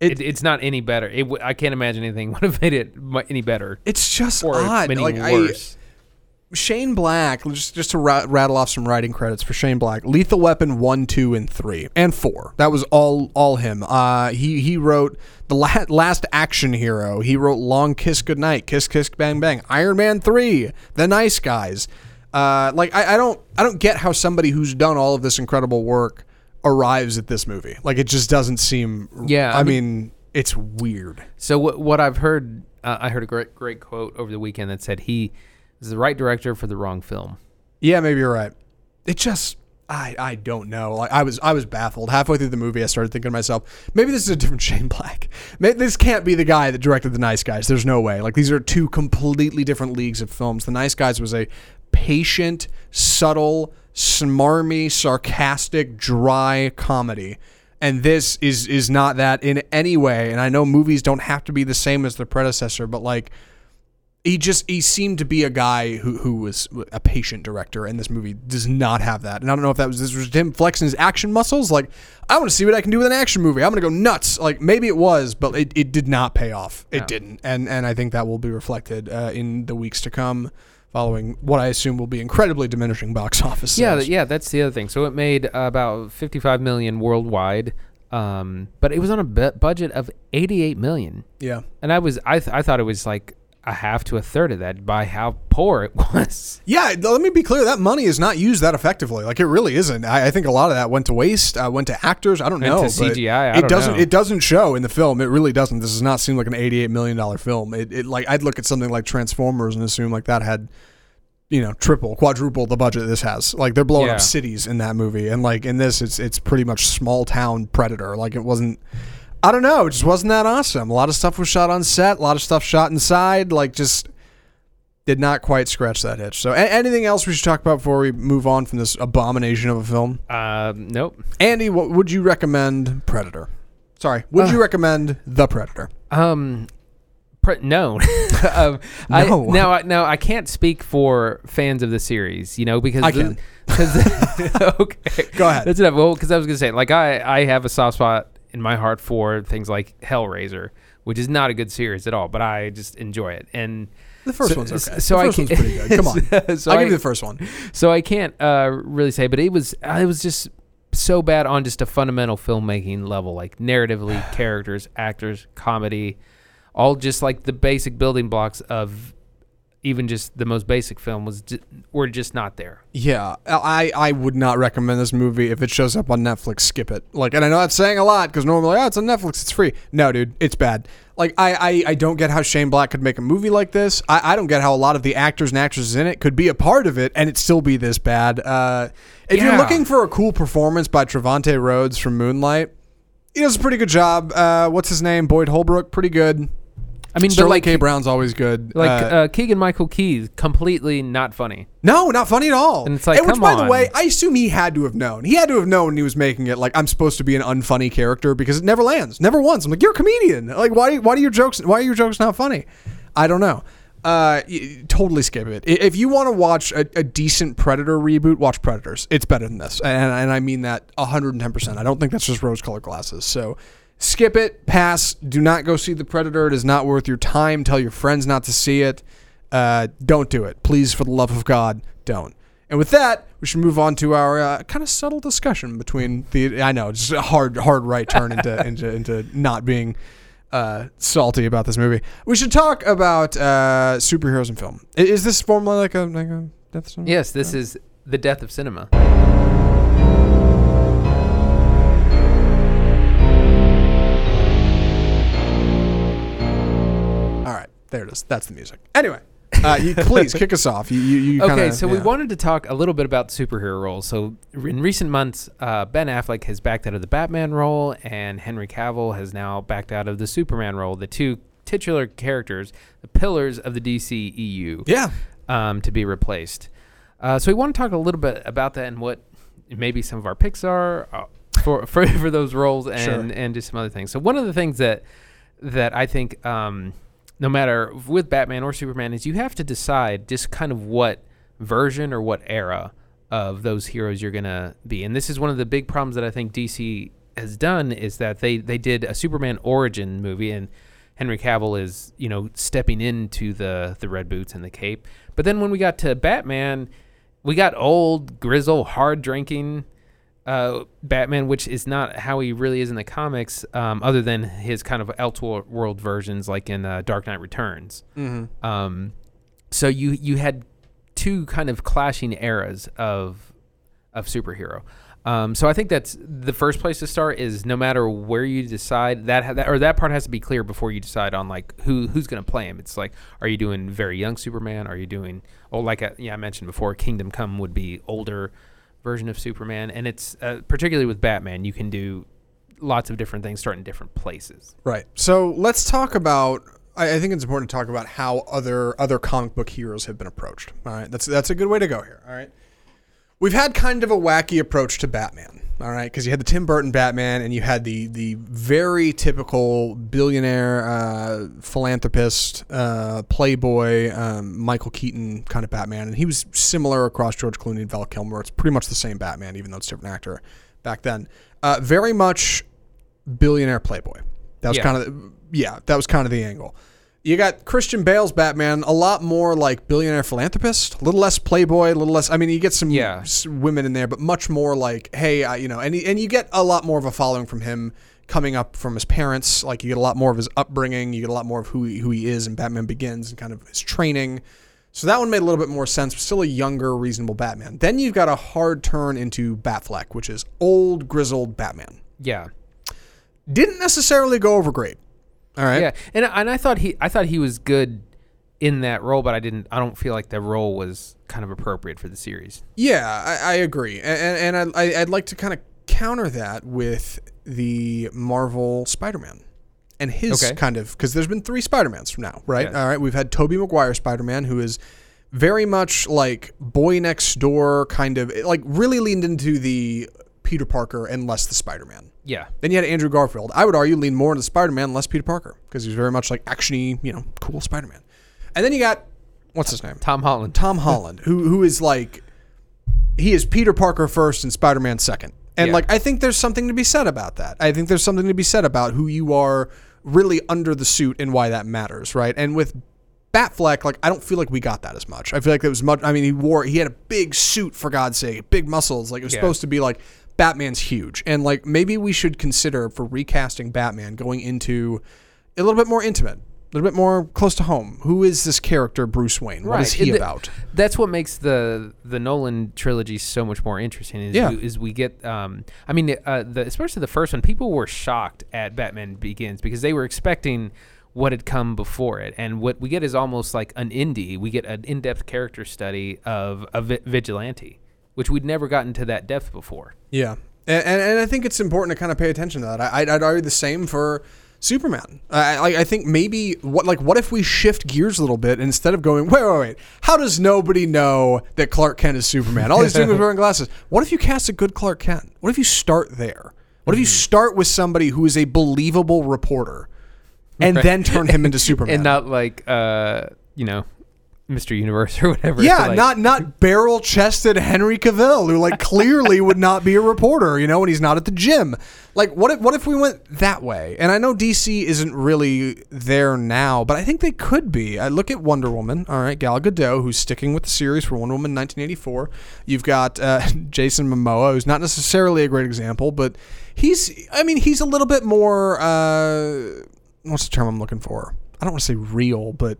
It- it, it's not any better. It w- I can't imagine anything would have made it any better it's just or odd. any Like I. Shane Black, just just to ra- rattle off some writing credits for Shane Black, Lethal Weapon one, two, and three, and four. That was all all him. Uh, he he wrote the la- last Action Hero. He wrote Long Kiss Goodnight, Kiss Kiss Bang Bang, Iron Man three, The Nice Guys. Uh, like I, I don't I don't get how somebody who's done all of this incredible work arrives at this movie. Like it just doesn't seem. Yeah, I, I mean, it's weird. So what what I've heard, uh, I heard a great great quote over the weekend that said he is the right director for the wrong film. Yeah, maybe you're right. It just I I don't know. Like I was I was baffled halfway through the movie. I started thinking to myself, maybe this is a different Shane Black. Maybe this can't be the guy that directed The Nice Guys. There's no way. Like these are two completely different leagues of films. The Nice Guys was a patient, subtle, smarmy, sarcastic, dry comedy. And this is is not that in any way. And I know movies don't have to be the same as their predecessor, but like he just he seemed to be a guy who who was a patient director and this movie does not have that. And i don't know if that was this was him flexing his action muscles. Like i want to see what i can do with an action movie. I'm gonna go nuts. Like maybe it was but it, it did not pay off. It No. didn't. And and i think that will be reflected uh, in the weeks to come following what i assume will be incredibly diminishing box office Yeah, sales. th- yeah, that's the other thing. So it made uh, about 55 million worldwide, um, but it was on a budget of 88 million, yeah and I was I th- I thought it was like a half to a third of that by how poor it was. Yeah, let me be clear. That money is not used that effectively. Like it really isn't. I, I think a lot of that went to waste. Uh, went to actors. I don't know. to CGI, it doesn't. know. It doesn't show in the film. It really doesn't. This does not seem like an eighty-eight million dollar film. It, it like I'd look at something like Transformers and assume like that had, you know, triple, quadruple the budget this has. Like they're blowing Yeah. up cities in that movie, and like in this, it's it's pretty much small town Predator. Like it wasn't. I don't know. It just wasn't that awesome. A lot of stuff was shot on set. A lot of stuff shot inside. Like just did not quite scratch that itch. So, a- anything else we should talk about before we move on from this abomination of a film? Um, nope. Andy, what would you recommend? Predator. Sorry, would Uh. you recommend The Predator? Um, pre- no. um, I, No. now, I, now I can't speak for fans of the series, you know, because I the- can. okay, Go ahead. That's enough. Well, because I was gonna say, like, I I have a soft spot in my heart for things like Hellraiser, which is not a good series at all, but I just enjoy it. And The first so- one's okay. so the I first one's can't- pretty good. Come on, so I'll I- give you the first one. so I can't uh, really say, but it was it was just so bad on just a fundamental filmmaking level, like narratively, characters, actors, comedy, all just like the basic building blocks of even just the most basic film was were just not there. Yeah, I I would not recommend this movie if it shows up on Netflix. Skip it. Like, and I know that's saying a lot because normally, oh, it's on Netflix, it's free. No, dude, it's bad. Like, I, I I don't get how Shane Black could make a movie like this. I, I don't get how a lot of the actors and actresses in it could be a part of it and it still be this bad. Uh, if you're looking for a cool performance by Trevante Rhodes from Moonlight, he does a pretty good job. Uh, what's his name? Boyd Holbrook, pretty good. I mean, Sterling like K. Brown's always good. like Uh, uh, Keegan Michael Key, completely not funny. No, not funny at all. And it's like, which, come by the way, I assume he had to have known. He had to have known when he was making it. Like, I'm supposed to be an unfunny character because it never lands, never once. I'm like, you're a comedian. Like, why? Why do your jokes? Why are your jokes not funny? I don't know. Uh, totally skip it. If you want to watch a, a decent Predator reboot, watch Predators. It's better than this, and, and I mean that 110. percent I don't think that's just rose-colored glasses. So. Skip it, pass. Do not go see The Predator. It is not worth your time. Tell your friends not to see it. Uh, don't do it. Please, for the love of God, don't. And with that, we should move on to our uh, kind of subtle discussion between the. I know, just a hard, hard right turn into into into not being uh, salty about this movie. We should talk about uh, superheroes in film. Is this formula like a like a death zone? Yes, this is the death of cinema. It is. That's the music. Anyway, uh, you, please kick us off. You, you, you Okay, kinda- so we wanted to talk a little bit about superhero roles. So in recent months, uh, Ben Affleck has backed out of the Batman role, and Henry Cavill has now backed out of the Superman role. The two titular characters, the pillars of the DC EU, Yeah. um, to be replaced. Uh, so we want to talk a little bit about that and what maybe some of our picks are uh, for for, for those roles and Sure. and just some other things. So one of the things that that I think um, no matter with Batman or Superman is you have to decide just kind of what version or what era of those heroes you're gonna be. And this is one of the big problems that I think DC has done is that they they did a Superman origin movie and Henry Cavill is you know stepping into the the red boots and the cape. But then when we got to Batman, we got old, grizzle, hard drinking uh, Batman, which is not how he really is in the comics, um, other than his kind of Elseworld versions, like in uh, Dark Knight Returns. Mm-hmm. Um, so you you had two kind of clashing eras of of superhero. Um, so I think that's the first place to start. Is no matter where you decide that, ha- that or that part has to be clear before you decide on like who who's going to play him. It's like, are you doing very young Superman? Are you doing oh like I, yeah I mentioned before, Kingdom Come would be older version of Superman, and it's uh, particularly with Batman, you can do lots of different things, start in different places. Right. So let's talk about. I, I think it's important to talk about how other other comic book heroes have been approached. All right. That's that's a good way to go here. All right. We've had kind of a wacky approach to Batman. All right, because you had the Tim Burton Batman, and you had the the very typical billionaire uh, philanthropist, uh, playboy, um, Michael Keaton kind of Batman, and he was similar across George Clooney and Val Kilmer. It's pretty much the same Batman, even though it's a different actor back then. Uh, very much billionaire playboy. That was Yeah. kind of yeah, that was kind of the angle. You got Christian Bale's Batman, a lot more like billionaire philanthropist, a little less playboy, a little less. I mean, you get some Yeah. women in there, but much more like, hey, I, you know, and he- and you get a lot more of a following from him coming up from his parents. Like you get a lot more of his upbringing, you get a lot more of who he, who he is and Batman Begins and kind of his training. So that one made a little bit more sense, but still a younger, reasonable Batman. Then you've got a hard turn into Batfleck, which is old, grizzled Batman. Yeah, Didn't necessarily go over great. All right. Yeah, and and I thought he I thought he was good in that role, but I didn't. I don't feel like the role was kind of appropriate for the series. Yeah, I, I agree, and, and I, I'd like to kind of counter that with the Marvel Spider-Man and his Okay. kind of because there's been three Spider-Mans from now, right? Yes. All right, we've had Tobey Maguire Spider-Man, who is very much like boy next door, kind of like really leaned into the Peter Parker and less the Spider-Man. Yeah, Then you had Andrew Garfield. I would argue lean more into Spider-Man, less Peter Parker, because he's very much like actiony, you know, cool Spider-Man. And then you got what's his name? Tom Holland. Tom Holland, who who is like he is Peter Parker first and Spider Man second. And Yeah. like I think there's something to be said about that. I think there's something to be said about who you are really under the suit and why that matters, right? And with Batfleck, like I don't feel like we got that as much. I feel like it was much. I mean, he wore he had a big suit for God's sake, big muscles. Like it was Yeah. supposed to be like Batman's huge, and like maybe we should consider for recasting Batman going into a little bit more intimate. A little bit more close to home. Who is this character, Bruce Wayne? What is Right. he the- about? That's what makes the the Nolan trilogy so much more interesting. Is Yeah. we, is we get, um, I mean, uh, the especially the first one, people were shocked at Batman Begins because they were expecting what had come before it, and what we get is almost like an indie. We get an in depth character study of a vi- vigilante, which we'd never gotten to that depth before. Yeah, and, and, and I think it's important to kind of pay attention to that. I, I'd, I'd argue the same for Superman. I, I, I think maybe what like what if we shift gears a little bit instead of going wait wait wait how does nobody know that Clark Kent is Superman? All he's doing is wearing glasses. What if you cast a good Clark Kent? What if you start there? What if you start with somebody who is a believable reporter, and Right. then turn him into Superman? and not like, uh, you know, Mr. Universe or whatever. Yeah, Like- not not barrel chested Henry Cavill, who like clearly would not be a reporter, you know, when he's not at the gym. Like, what if what if we went that way? And I know DC isn't really there now, but I think they could be. I look at Wonder Woman, all right, Gal Gadot, who's sticking with the series for Wonder Woman 1984. You've got uh, Jason Momoa, who's not necessarily a great example, but he's, I mean, he's a little bit more. Uh, what's the term I'm looking for? I don't want to say real, but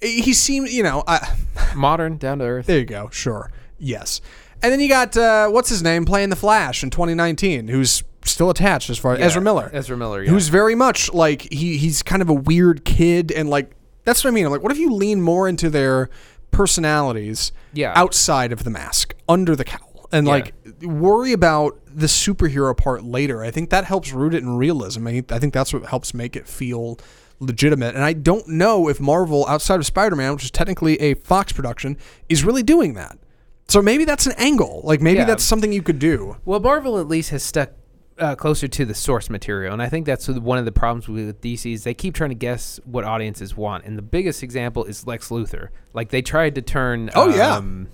he seems, you know, I. modern, down to earth. There you go. Sure. Yes. And then you got uh, what's his name playing the Flash in 2019, who's still attached as far as Yeah, Ezra Miller, Ezra Miller, yeah. who's very much like he he's kind of a weird kid, and like that's what I mean. I'm like, what if you lean more into their personalities Yeah. outside of the mask, under the cowl, and Yeah. like worry about the superhero part later. I think that helps root it in realism. I, I think that's what helps make it feel legitimate. And I don't know if Marvel, outside of Spider Man, which is technically a Fox production, is really doing that. So maybe that's an angle. Like maybe Yeah. that's something you could do. Well, Marvel at least has stuck uh, closer to the source material, and I think that's one of the problems with DC is they keep trying to guess what audiences want. And the biggest example is Lex Luthor. Like they tried to turn. Oh, yeah. um,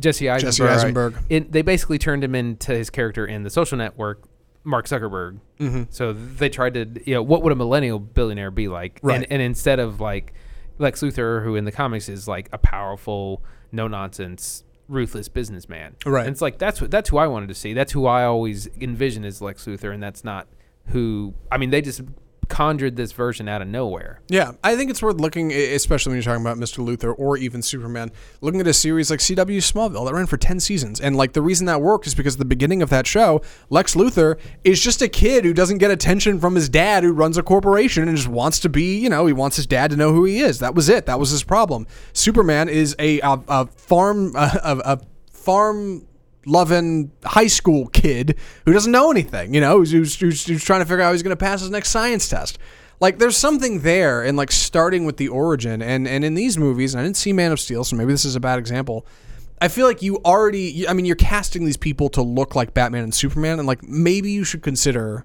Jesse Eisenberg. Jesse Eisenberg. It, they basically turned him into his character in The Social Network, Mark Zuckerberg. Mm-hmm. So they tried to, you know, what would a millennial billionaire be like? Right. And, and instead of like Lex Luthor, who in the comics is like a powerful, no nonsense, ruthless businessman. Right. And it's like that's what that's who I wanted to see. That's who I always envision as Lex Luthor, and that's not who. I mean, they just conjured this version out of nowhere. Yeah, I think it's worth looking, especially when you're talking about Mr. Luthor or even Superman, looking at a series like CW Smallville that ran for 10 seasons. And like the reason that worked is because at the beginning of that show, Lex Luthor is just a kid who doesn't get attention from his dad who runs a corporation and just wants to be, you know, he wants his dad to know who he is. That was it. That was his problem. Superman is a, a, a farm, a, a farm loving high school kid who doesn't know anything, you know, who's, who's, who's, who's trying to figure out how he's going to pass his next science test. Like, there's something there in like starting with the origin, and and in these movies, and I didn't see Man of Steel, so maybe this is a bad example. I feel like you already, I mean, you're casting these people to look like Batman and Superman, and like maybe you should consider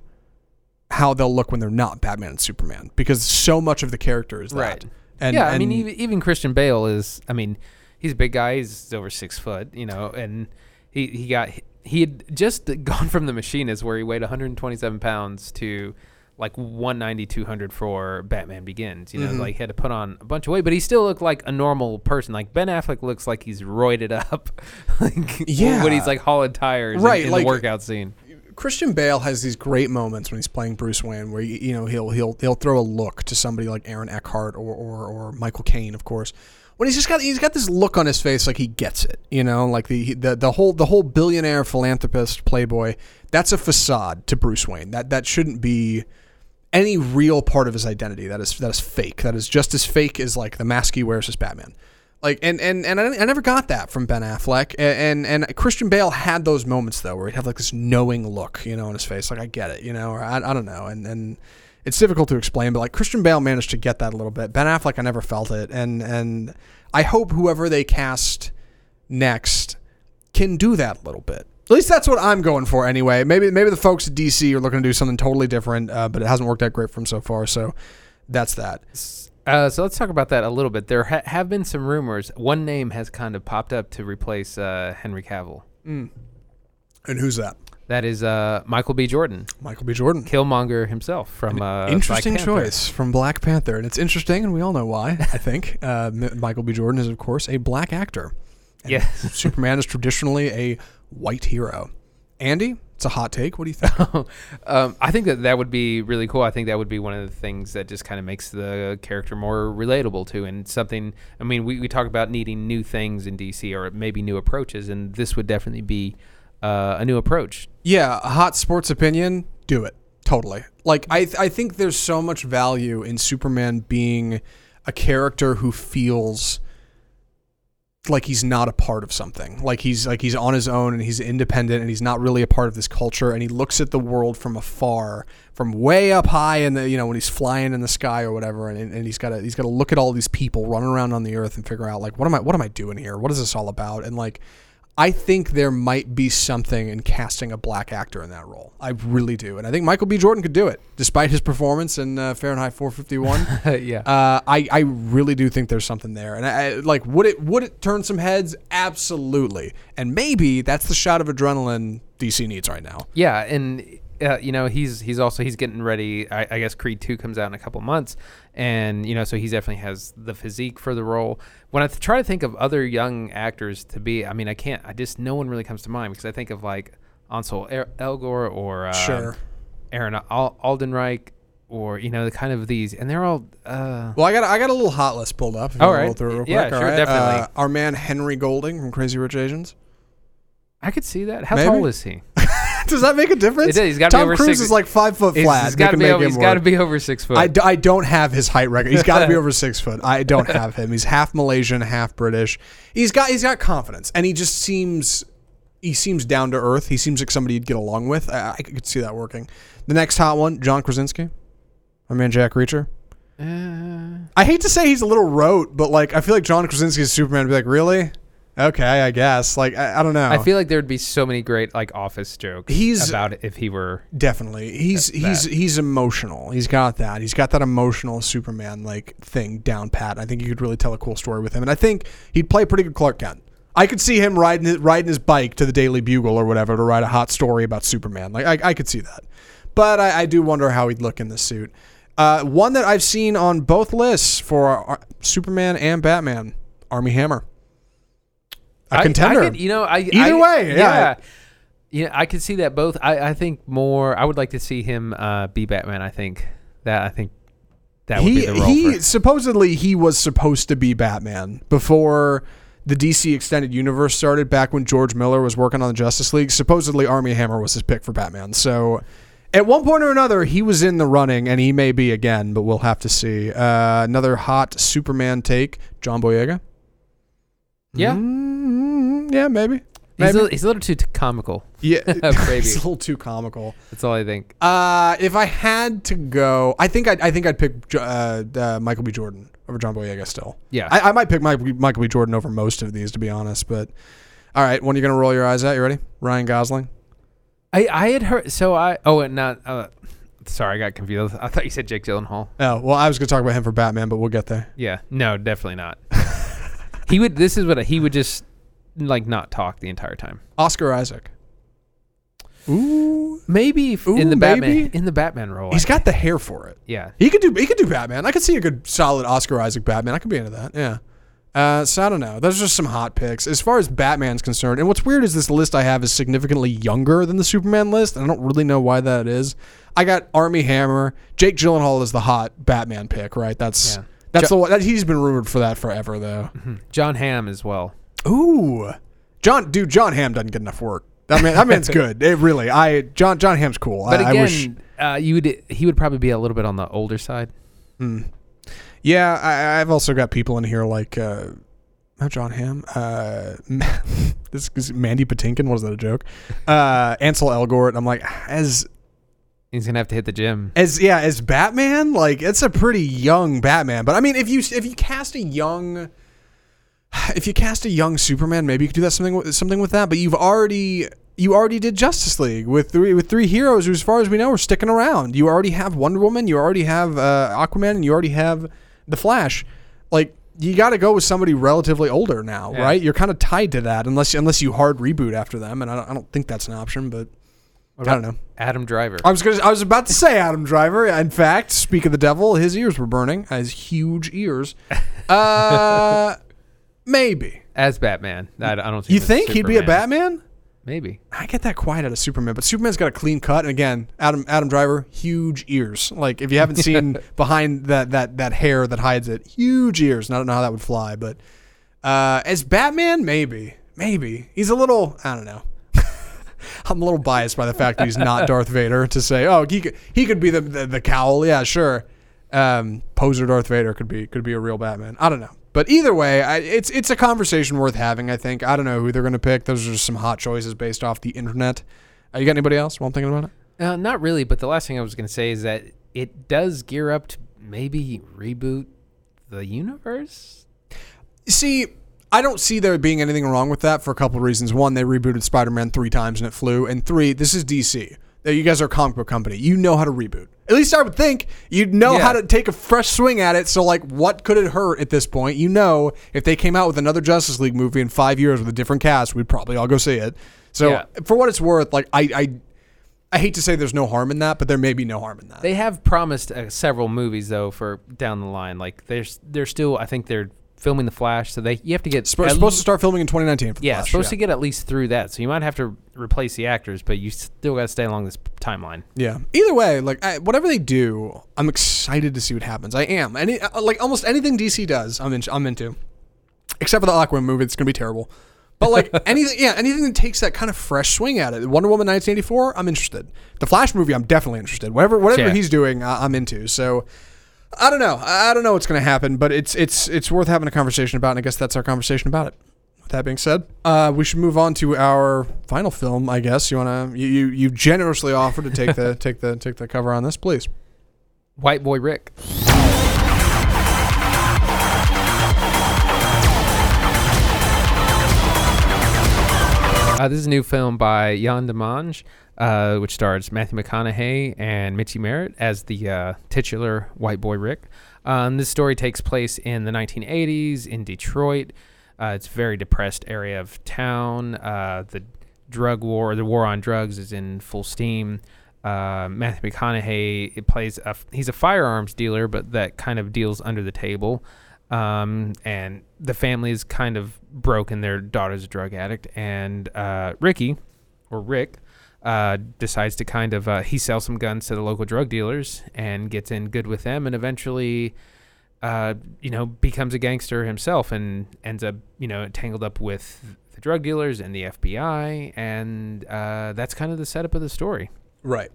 how they'll look when they're not Batman and Superman, because so much of the character is that. Right. And, yeah, I mean, and- even Christian Bale is. I mean, he's a big guy. He's over six foot, you know, and he he got he had just gone from the machinist where he weighed 127 pounds to like 190 200 for batman begins you know Mhm. like he had to put on a bunch of weight but he still looked like a normal person like ben affleck looks like he's roided up like Yeah. when he's like hauling tires in- Right, in, like- the workout scene Christian Bale has these great moments when he's playing Bruce Wayne, where you, you know he'll he'll he'll throw a look to somebody like Aaron Eckhart or, or or Michael Caine, of course. When he's just got he's got this look on his face like he gets it, you know, like the the the whole the whole billionaire philanthropist playboy. That's a facade to Bruce Wayne. That that shouldn't be any real part of his identity. That is that is fake. That is just as fake as like the mask he wears as Batman. Like and and and I, I never got that from Ben Affleck. And, and and Christian Bale had those moments though, where he'd have like this knowing look, you know, on his face. Like I get it, you know, or I, I don't know. And and it's difficult to explain, but like Christian Bale managed to get that a little bit. Ben Affleck, I never felt it. And and I hope whoever they cast next can do that a little bit. At least that's what I'm going for anyway. Maybe maybe the folks at DC are looking to do something totally different, uh, but it hasn't worked out great for them so far. So that's that. Uh, so let's talk about that a little bit. There ha- have been some rumors. One name has kind of popped up to replace uh, Henry Cavill. And who's that? That is uh, Michael B. Jordan, Michael B. Jordan. Killmonger himself from uh, interesting choice from Black Panther, and it's interesting, and we all know why. I think uh, M- Michael B. Jordan is, of course, a black actor. And Yes. Superman is traditionally a white hero. Andy, It's a hot take. What do you think? um, I think that that would be really cool. I think that would be one of the things that just kind of makes the character more relatable to, and something. I mean, we, we talk about needing new things in DC or maybe new approaches, and this would definitely be uh, a new approach. Yeah, hot sports opinion. Do it totally. Like I, th- I think there's so much value in Superman being a character who feels like he's not a part of something. Like he's like he's on his own and he's independent and he's not really a part of this culture and he looks at the world from afar, from way up high in the you know when he's flying in the sky or whatever and, and he's got to he's got to look at all these people running around on the earth and figure out like what am I what am I doing here? What is this all about? And like I think there might be something in casting a black actor in that role. I really do, and I think Michael B. Jordan could do it, despite his performance in uh, Fahrenheit 451. yeah. Uh, I I really do think there's something there, and I, I- like would it would it turn some heads? Absolutely, and maybe that's the shot of adrenaline DC needs right now. Yeah, and uh, you know he's he's also he's getting ready. I, I guess Creed two comes out in a couple months, and you know so he definitely has the physique for the role. When I th- try to think of other young actors to be, I mean I can't. I just no one really comes to mind because I think of like Ansel er- Elgor or uh, Sure. Aaron Al- Aldenreich or you know the kind of these, and they're all. Uh, Well, I got I got a little hot list pulled up. If All right. through it real Yeah, quick, sure, right? definitely. Uh, our man Henry Golding from Crazy Rich Asians. I could see that. How Maybe. tall is he? Does that make a difference? It does. He's gotta be Tom over Cruise six- is like five foot He's- flat. he's got to be over. He's got to be over six foot. I, d- I don't have his height record. He's got to be over six foot. I don't have him. He's half Malaysian, half British. He's got he's got confidence, and he just seems he seems down to earth. He seems like somebody you'd get along with. I, I could see that working. The next hot one, John Krasinski, my man Jack Reacher. Uh, I hate to say he's a little rote, but like I feel like John Krasinski's Superman would be like, really? Okay, I guess. Like I, I don't know. I feel like there would be so many great like office jokes He's- about it if he were. Definitely. He's That- he's he's emotional. He's got that. He's got that emotional Superman like thing down pat. I think you could really tell a cool story with him. And I think he'd play pretty good Clark Kent. I could see him riding his, riding his bike to the Daily Bugle or whatever to write a hot story about Superman. Like I, I could see that. But I, I do wonder how he'd look in the suit. Uh, one that I've seen on both lists for uh, Superman and Batman, Armie Hammer. A I- contender. I could, you know, I Either I- way, yeah. yeah. Yeah, I could see that both. I, I think more. I would like to see him uh, be Batman. I think that. I think that would he be the role. he for, supposedly he was supposed to be Batman before the DC extended universe started back when George Miller was working on the Justice League. Supposedly Armie Hammer was his pick for Batman. So at one point or another he was in the running and he may be again, but we'll have to see. Uh, another hot Superman take, John Boyega. Yeah. Mm, yeah, maybe. he's, a, he's a little too t- comical. yeah, it's a little too comical. That's all I think. Uh, if I had to go, I think I'd, I think I'd pick uh, uh, Michael B. Jordan over John Boyega still. Yeah. I, I might pick Mike, Michael B. Jordan over most of these, to be honest. But all right, when are you gonna roll your eyes at? You ready? Ryan Gosling. I, I had heard. So I. Oh, and not. Uh, sorry, I got confused. I thought you said Jake Gyllenhaal. Oh well, I was gonna talk about him for Batman, but we'll get there. Yeah. No, definitely not. He would. This is what he would just like not talk the entire time. Oscar Isaac. Ooh, Maybe if Ooh, in the Batman maybe. in the Batman role. he's I- got the hair for it. yeah. He could do. He could do Batman. I could see a good, solid Oscar Isaac Batman. I could be into that. Yeah. Uh, so I don't know. Those are just some hot picks as far as Batman's concerned. And what's weird is this list I have is significantly younger than the Superman list, and I don't really know why that is. I got Armie Hammer. Jake Gyllenhaal is the hot Batman pick, right? That's Yeah. That's Jo- the one. That, he's been rumored for that forever, though. John Hamm as well. Ooh, John, dude, John Hamm doesn't get enough work. That man, that man's good. It really, I John John Hamm's cool. But I, again, I wish. uh, you would he would probably be a little bit on the older side. Hmm. Yeah, I, I've also got people in here like uh, not John Hamm. Uh, this is Mandy Patinkin. Was that a joke? Uh, Ansel Elgort. I'm like, as He's gonna have to hit the gym. as yeah as Batman. Like it's a pretty young Batman. But I mean, if you if you cast a young if you cast a young Superman, maybe you could do that something with, something with that. But you've already you already did Justice League with three with three heroes who, as far as we know, are sticking around. You already have Wonder Woman, you already have uh, Aquaman, and you already have the Flash. Like you got to go with somebody relatively older now, Yeah. right? You're kind of tied to that unless unless you hard reboot after them, and I don't, I don't think that's an option. But What I don't know. Adam Driver. I was gonna, I was about to say Adam Driver. In fact, speak of the devil, his ears were burning. His huge ears. Uh, maybe. as Batman. I, I don't think You think he'd be a Superman. Batman? maybe. I get that quiet out of Superman, but Superman's got a clean cut. And again, Adam Adam Driver, huge ears. Like if you haven't seen behind that that that hair that hides it, huge ears. And I don't know how that would fly, but uh, as Batman, maybe, maybe he's a little. I don't know. I'm a little biased by the fact that he's not Darth Vader to say, oh, he could he could be the the, the cowl. Yeah, sure. Um, poser Darth Vader could be could be a real Batman. I don't know. But either way, I, it's it's a conversation worth having. I think. I don't know who they're going to pick. Those are just some hot choices based off the internet. Uh, you got anybody else while I'm thinking about it? Uh, not really, but the last thing I was going to say is that it does gear up to maybe reboot the universe. See, I don't see there being anything wrong with that for a couple of reasons. One, they rebooted Spider-Man three times and it flew, and three, this is DC. You guys are a comic book company. You know how to reboot. At least I would think you'd know Yeah. how to take a fresh swing at it. So, like, what could it hurt at this point? You know, if they came out with another Justice League movie in five years with a different cast, we'd probably all go see it. So, Yeah. for what it's worth, like, I, I, I hate to say there's no harm in that, but there may be no harm in that. They have promised uh, several movies though for down the line. Like there's they're still I think they're filming the Flash, so they you have to get Sp- at supposed to start filming in 2019. For the yeah Flash, supposed to get at least through that. So you might have to replace the actors, but you still got to stay along this timeline. Yeah. Either way, like I, whatever they do, I'm excited to see what happens. I am. Any uh, like almost anything DC does, I'm in, I'm into. Except for the Aquaman movie, it's gonna be terrible. But like anything, yeah, anything that takes that kind of fresh swing at it. Wonder Woman 1984, I'm interested. The Flash movie, I'm definitely interested. Whatever, whatever Yeah. he's doing, I, I'm into. So. I don't know. I don't know what's going to happen, but it's it's it's worth having a conversation about, and I guess that's our conversation about it. With that being said, uh, we should move on to our final film. I guess you want to you, you you generously offered to take the take the take the cover on this, please. White Boy Rick. Uh, this is a new film by Yann Demange, uh, which stars Matthew McConaughey and Richie Merritt as the uh, titular white boy Rick. Um, this story takes place in the 1980s in Detroit. Uh, it's a very depressed area of town. Uh, the drug war, the war on drugs, is in full steam. Uh, Matthew McConaughey plays a, he's a firearms dealer, but that kind of deals under the table. Um, and the family is kind of broken. Their daughter's a drug addict, and uh, Ricky, or Rick, uh, decides to kind of uh, he sells some guns to the local drug dealers and gets in good with them, and eventually, uh, you know, becomes a gangster himself and ends up you know tangled up with the drug dealers and the FBI, and uh, that's kind of the setup of the story. Right.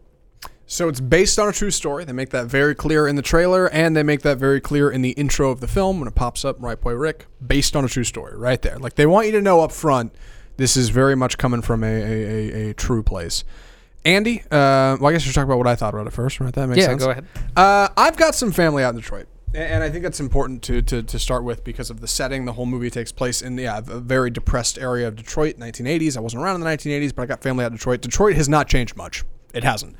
So it's based on a true story. They make that very clear in the trailer, and they make that very clear in the intro of the film when it pops up. Right, boy, Rick, based on a true story, right there. Like they want you to know up front, this is very much coming from a a, a, a true place. Andy, uh, well, I guess you're talking about what I thought about it first, right? That makes sense. yeah, sense. go ahead. Uh, I've got some family out in Detroit. And I think that's important to, to, to start with because of the setting. The whole movie takes place in yeah, a very depressed area of Detroit, 1980s. I wasn't around in the 1980s, but I got family out in Detroit. Detroit has not changed much. It hasn't.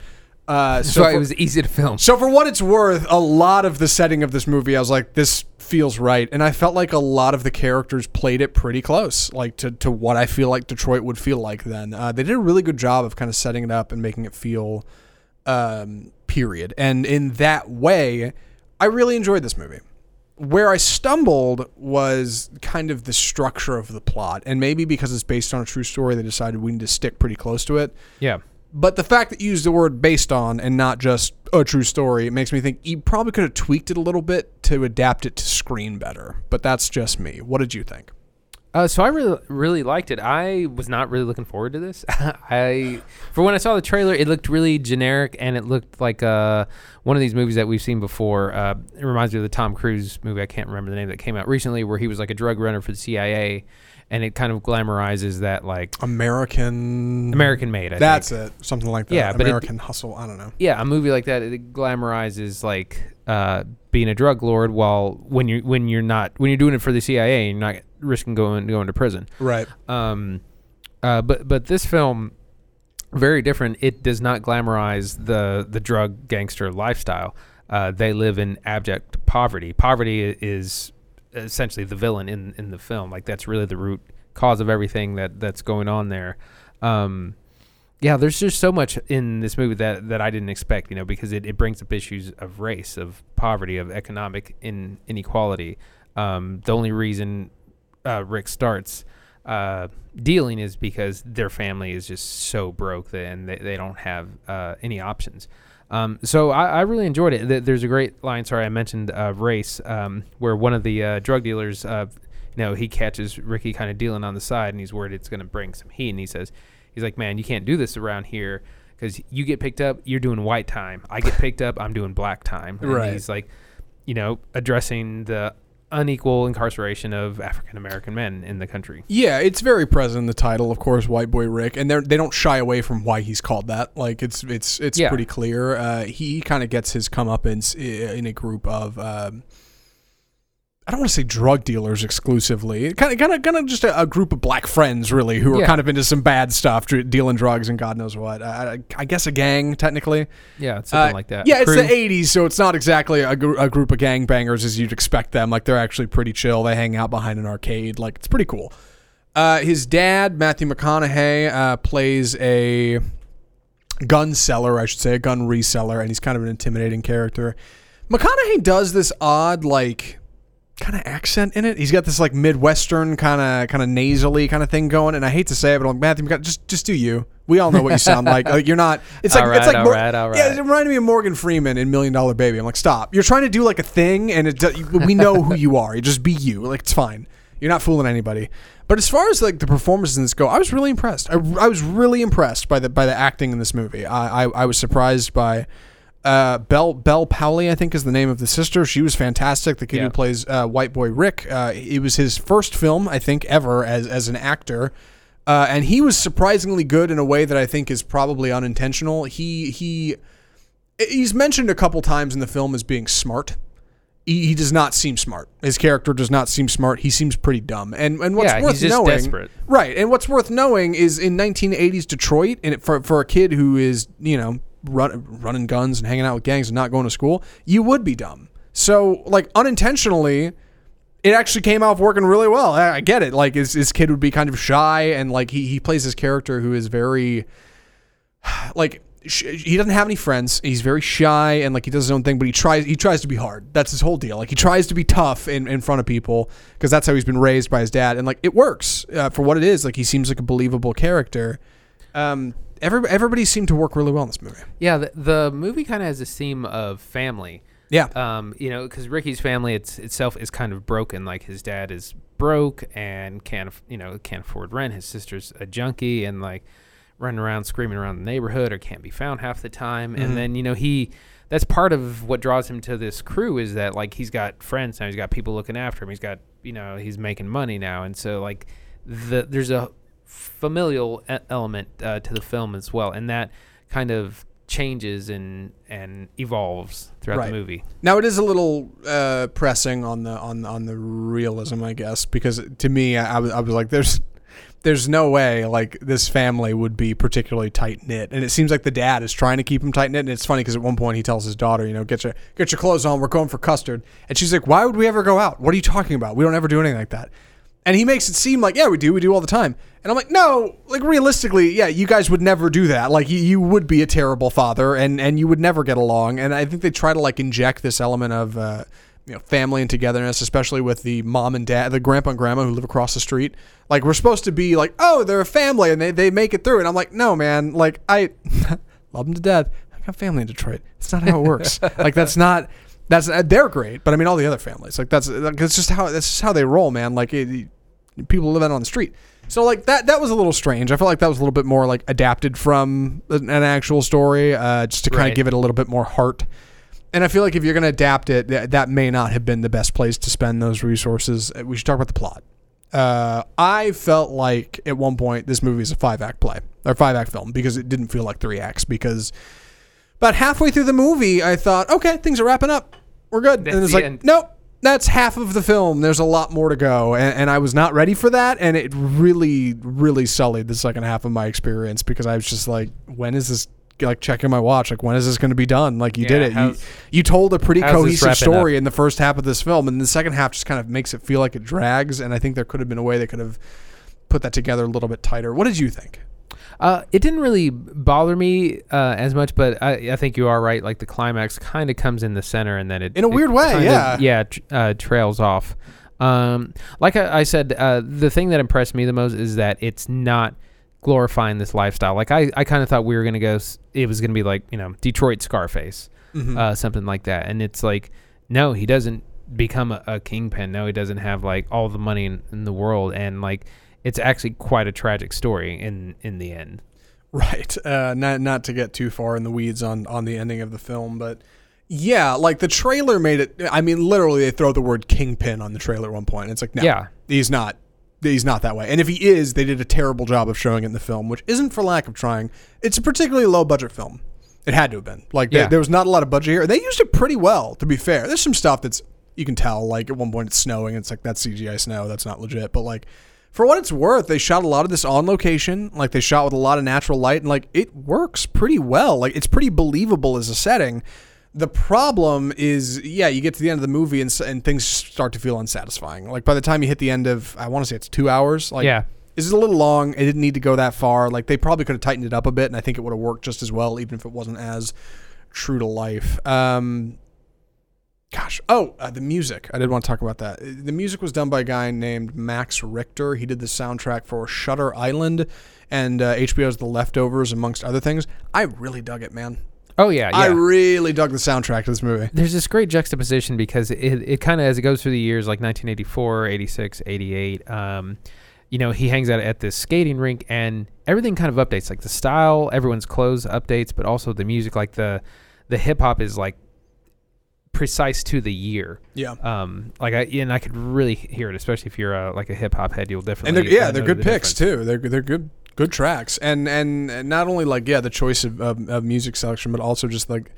Uh, So, so, it was easy to film. so for what it's worth, a lot of the setting of this movie, I was like, this feels right. And I felt like a lot of the characters played it pretty close, like to, to what I feel like Detroit would feel like then. Uh, they did a really good job of kind of setting it up and making it feel um, period. And in that way, I really enjoyed this movie. Where I stumbled was kind of the structure of the plot. And maybe because it's based on a true story, they decided we need to stick pretty close to it. Yeah. But the fact that you used the word based on and not just a true story it makes me think you probably could have tweaked it a little bit to adapt it to screen better. But that's just me. What did you think? Uh, so I really really liked it. I was not really looking forward to this. I for when I saw the trailer, it looked really generic and it looked like uh, one of these movies that we've seen before. Uh, it reminds me of the Tom Cruise movie. I can't remember the name that came out recently, where he was like a drug runner for the CIA, and it kind of glamorizes that like American. American made. I That's think. it. Something like that. Yeah, but it- American Hustle. I don't know. yeah, a movie like that it glamorizes like uh, being a drug lord while when you when you're not when you're doing it for the CIA and you're not risking going going to prison. Right. Um, uh, but but this film very different. It does not glamorize the the drug gangster lifestyle. Uh, they live in abject poverty. Poverty is essentially the villain in in the film. Like that's really the root cause of everything that that's going on there. Um, yeah, there's just so much in this movie that, that I didn't expect, you know, because it, it brings up issues of race, of poverty, of economic in, inequality. Um, the only reason uh, Rick starts uh, dealing is because their family is just so broke that, and they, they don't have uh, any options. Um, so I, I really enjoyed it. There's a great line. Sorry, I mentioned uh, race, um, where one of the uh, drug dealers, uh, you know, he catches Ricky kind of dealing on the side, and he's worried it's going to bring some heat. And he says, he's like, "Man, you can't do this around here because you get picked up, you're doing white time. I get picked up, I'm doing black time." And Right. He's like, you know, addressing the unequal incarceration of African American men in the country. Yeah, it's very present in the title, of course, White Boy Rick, and they they don't shy away from why he's called that. Like it's it's it's Yeah. pretty clear. Uh, he kind of gets his comeuppance in a group of. Um, I don't want to say drug dealers exclusively. Kind of, kind of, kind of just a, a group of black friends, really, who are Yeah. kind of into some bad stuff, dr- dealing drugs and God knows what. Uh, I guess a gang, technically. Yeah, it's something Uh, like that. Yeah, it's Crew. the '80s, so it's not exactly a, gr- a group of gangbangers as you'd expect them. Like they're actually pretty chill. They hang out behind an arcade. Like it's pretty cool. Uh, his dad, Matthew McConaughey, uh, plays a gun seller, I should say, a gun reseller, and he's kind of an intimidating character. McConaughey does this odd, like, kind of accent in it. He's got this like Midwestern kind of, kind of nasally kind of thing going, and I hate to say it, but I'm like Matthew, just, just do you. We all know what you sound like. Like you're not. It's like it's like Mor- all right, yeah. It reminded me of Morgan Freeman in Million Dollar Baby. I'm like, stop. You're trying to do like a thing, and it, we know who you are. You just be you. Like it's fine. You're not fooling anybody. But as far as like the performances in this go, I was really impressed. I, I was really impressed by the by the acting in this movie. I I, I was surprised by uh, Bel Bel Powley, I think is the name of the sister. She was fantastic. The kid Yeah. who plays uh, White Boy Rick. Uh, it was his first film, I think, ever as as an actor. Uh, and he was surprisingly good in a way that I think is probably unintentional. He he he's mentioned a couple times in the film as being smart. He, he does not seem smart. His character does not seem smart. He seems pretty dumb. And and what's Yeah, worth knowing, desperate. right? And what's worth knowing is in 1980s Detroit, and it, for for a kid who is you know run, running guns and hanging out with gangs and not going to school, you would be dumb. So like unintentionally, it actually came out working really well. I, I get it. Like his, his kid would be kind of shy, and like he he plays this character who is very like he doesn't have any friends. He's very shy and like he does his own thing, but he tries he tries to be hard. That's his whole deal. Like he tries to be tough in, in front of people because that's how he's been raised by his dad, and like it works uh, for what it is. Like he seems like a believable character. Um, every, everybody seemed to work really well in this movie. Yeah, the, the movie kind of has this theme of family. Yeah, Um, you know, because Ricky's family it's, itself is kind of broken. Like his dad is broke and can't, you know, can't afford rent. His sister's a junkie and like running around screaming around the neighborhood or can't be found half the time. Mhm. And then you know he, that's part of what draws him to this crew is that like he's got friends now. He's got people looking after him. He's got you know he's making money now, and so like the there's a familial e- element uh, to the film as well, and that kind of changes and and evolves throughout Right. the movie. Now it is a little uh, pressing on the on on the realism, I guess, because to me, I, I was I was like, there's there's no way like this family would be particularly tight knit, and it seems like the dad is trying to keep him tight knit. And it's funny because at one point he tells his daughter, you know, get your get your clothes on, we're going for custard, and she's like, why would we ever go out? What are you talking about? We don't ever do anything like that. And he makes it seem like, yeah, we do, we do all the time. And I'm like, no, like realistically, yeah, you guys would never do that. Like you, you would be a terrible father, and and you would never get along. And I think they try to like inject this element of. Uh, you know, family and togetherness, especially with the mom and dad, the grandpa and grandma who live across the street. Like we're supposed to be like, oh, they're a family and they, they make it through. And I'm like, no, man, like I love them to death. I got family in Detroit. It's not how it works. like that's not that's uh, they're great, but I mean all the other families. Like that's like, that's just how that's just how they roll, man. Like it, it- people live out on the street. So like that that was a little strange. I felt like that was a little bit more like adapted from an an actual story, uh, just to kind of Right. give it a little bit more heart. And I feel like if you're going to adapt it, that, that may not have been the best place to spend those resources. Uh, We should talk about the plot. Uh, I felt like at one point this movie is a five act play or five act film because it didn't feel like three acts. Because about halfway through the movie, I thought, okay, things are wrapping up. We're good. That's and it's like, end. nope, that's half of the film. There's a lot more to go. And, and I was not ready for that. And it really, really sullied the second half of my experience because I was just like, when is this? Like checking my watch, like when is this going to be done? Like you did it. You, you told a pretty cohesive story in the first half of this film, and the second half just kind of makes it feel like it drags. And I think there could have been a way they could have put that together a little bit tighter. What did you think? Uh, it didn't really bother me uh, as much, but I, I think you are right. Like the climax kind of comes in the center, and then it In a it weird way, kind of- yeah. yeah, tr- uh, trails off. Um, like I, I said, uh, the thing that impressed me the most is that it's not glorifying this lifestyle. Like I, I kind of thought we were gonna go. It was gonna be like you know Detroit Scarface, Mhm. uh, something like that. And it's like, no, he doesn't become a, a kingpin. No, he doesn't have like all the money in, in the world. And like, it's actually quite a tragic story in in the end. Right. Uh, not not to get too far in the weeds on on the ending of the film, but yeah, like the trailer made it. I mean, literally, they throw the word kingpin on the trailer at one point. And it's like, no, Yeah. he's not. He's not that way. And if he is, they did a terrible job of showing it in the film, which isn't for lack of trying. It's a particularly low budget film. It had to have been. Like there- Yeah. there was not a lot of budget here. They used it pretty well, to be fair. There's some stuff that's you can tell. Like at one point, it's snowing. It's like that's CGI snow. That's not legit. But like for what it's worth, they shot a lot of this on location. Like they shot with a lot of natural light, and like it works pretty well. Like it's pretty believable as a setting. The problem is, yeah, you get to the end of the movie and, and things start to feel unsatisfying. Like by the time you hit the end of, I want to say it's two hours. Like Yeah. this is a little long. It didn't need to go that far. Like they probably could have tightened it up a bit, and I think it would have worked just as well, even if it wasn't as true to life. Um, gosh, oh, uh, the music. I did want to talk about that. The music was done by a guy named Max Richter. He did the soundtrack for Shutter Island and uh, HBO's The Leftovers, amongst other things. I really dug it, man. Oh yeah. Yeah. I really dug the soundtrack to this movie. there's this great juxtaposition because it, it kind of as it goes through the years like 1984 86 88 um, you know he hangs out at this skating rink and everything kind of updates like the style everyone's clothes updates but also the music like the the hip hop is like precise to the year Yeah. um like i and i could really hear it especially if you're a, like a hip hop head you'll and definitely they're, yeah, they're good the picks difference. too. They're they're good good tracks, and and not only like yeah, the choice of, of, of music selection, but also just like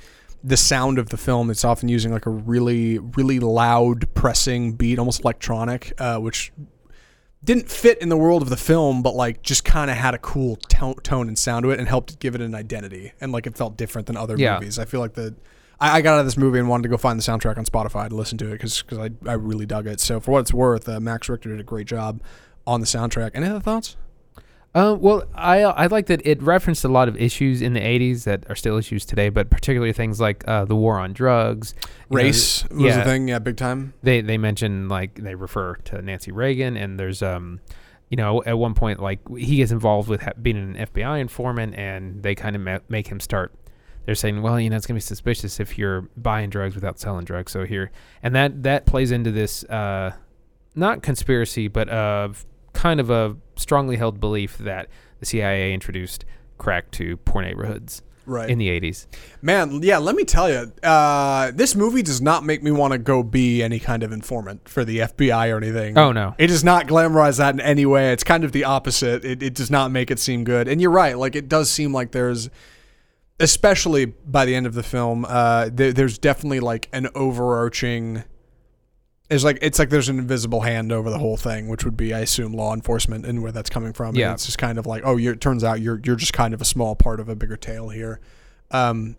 the sound of the film. It's often using like a really really loud pressing beat, almost electronic, uh, which didn't fit in the world of the film, but like just kind of had a cool to- tone and sound to it, and helped give it an identity, and like it felt different than other Yeah. movies. I feel like the. I I got out of this movie and wanted to go find the soundtrack on Spotify to listen to it because I, I really dug it. So for what it's worth, uh, Max Richter did a great job on the soundtrack. Any other thoughts? Uh, well, I I like that it referenced a lot of issues in the '80s that are still issues today, but particularly things like uh, the war on drugs, you know, Race was yeah. a thing, yeah, big time. they they mention like they refer to Nancy Reagan, and there's um, you know, at one point like he gets involved with ha- being an FBI informant, and they kind of ma- make him start. They're saying, well, you know, it's gonna be suspicious if you're buying drugs without selling drugs. So here, and that that plays into this uh, not conspiracy, but uh, kind of a strongly held belief that the CIA introduced crack to poor neighborhoods Right. in the 80s. Man, yeah, let me tell you, uh, this movie does not make me want to go be any kind of informant for the FBI or anything. Oh no. It does not glamorize that in any way. It's kind of the opposite. It, it does not make it seem good. And you're right. Like, it does seem like there's, especially by the end of the film, uh, there, there's definitely like an overarching. It's like it's like there's an invisible hand over the whole thing, which would be, I assume, law enforcement and where that's coming from. Yeah. And it's just kind of like, oh, you're, it turns out you're you're just kind of a small part of a bigger tale here. Um,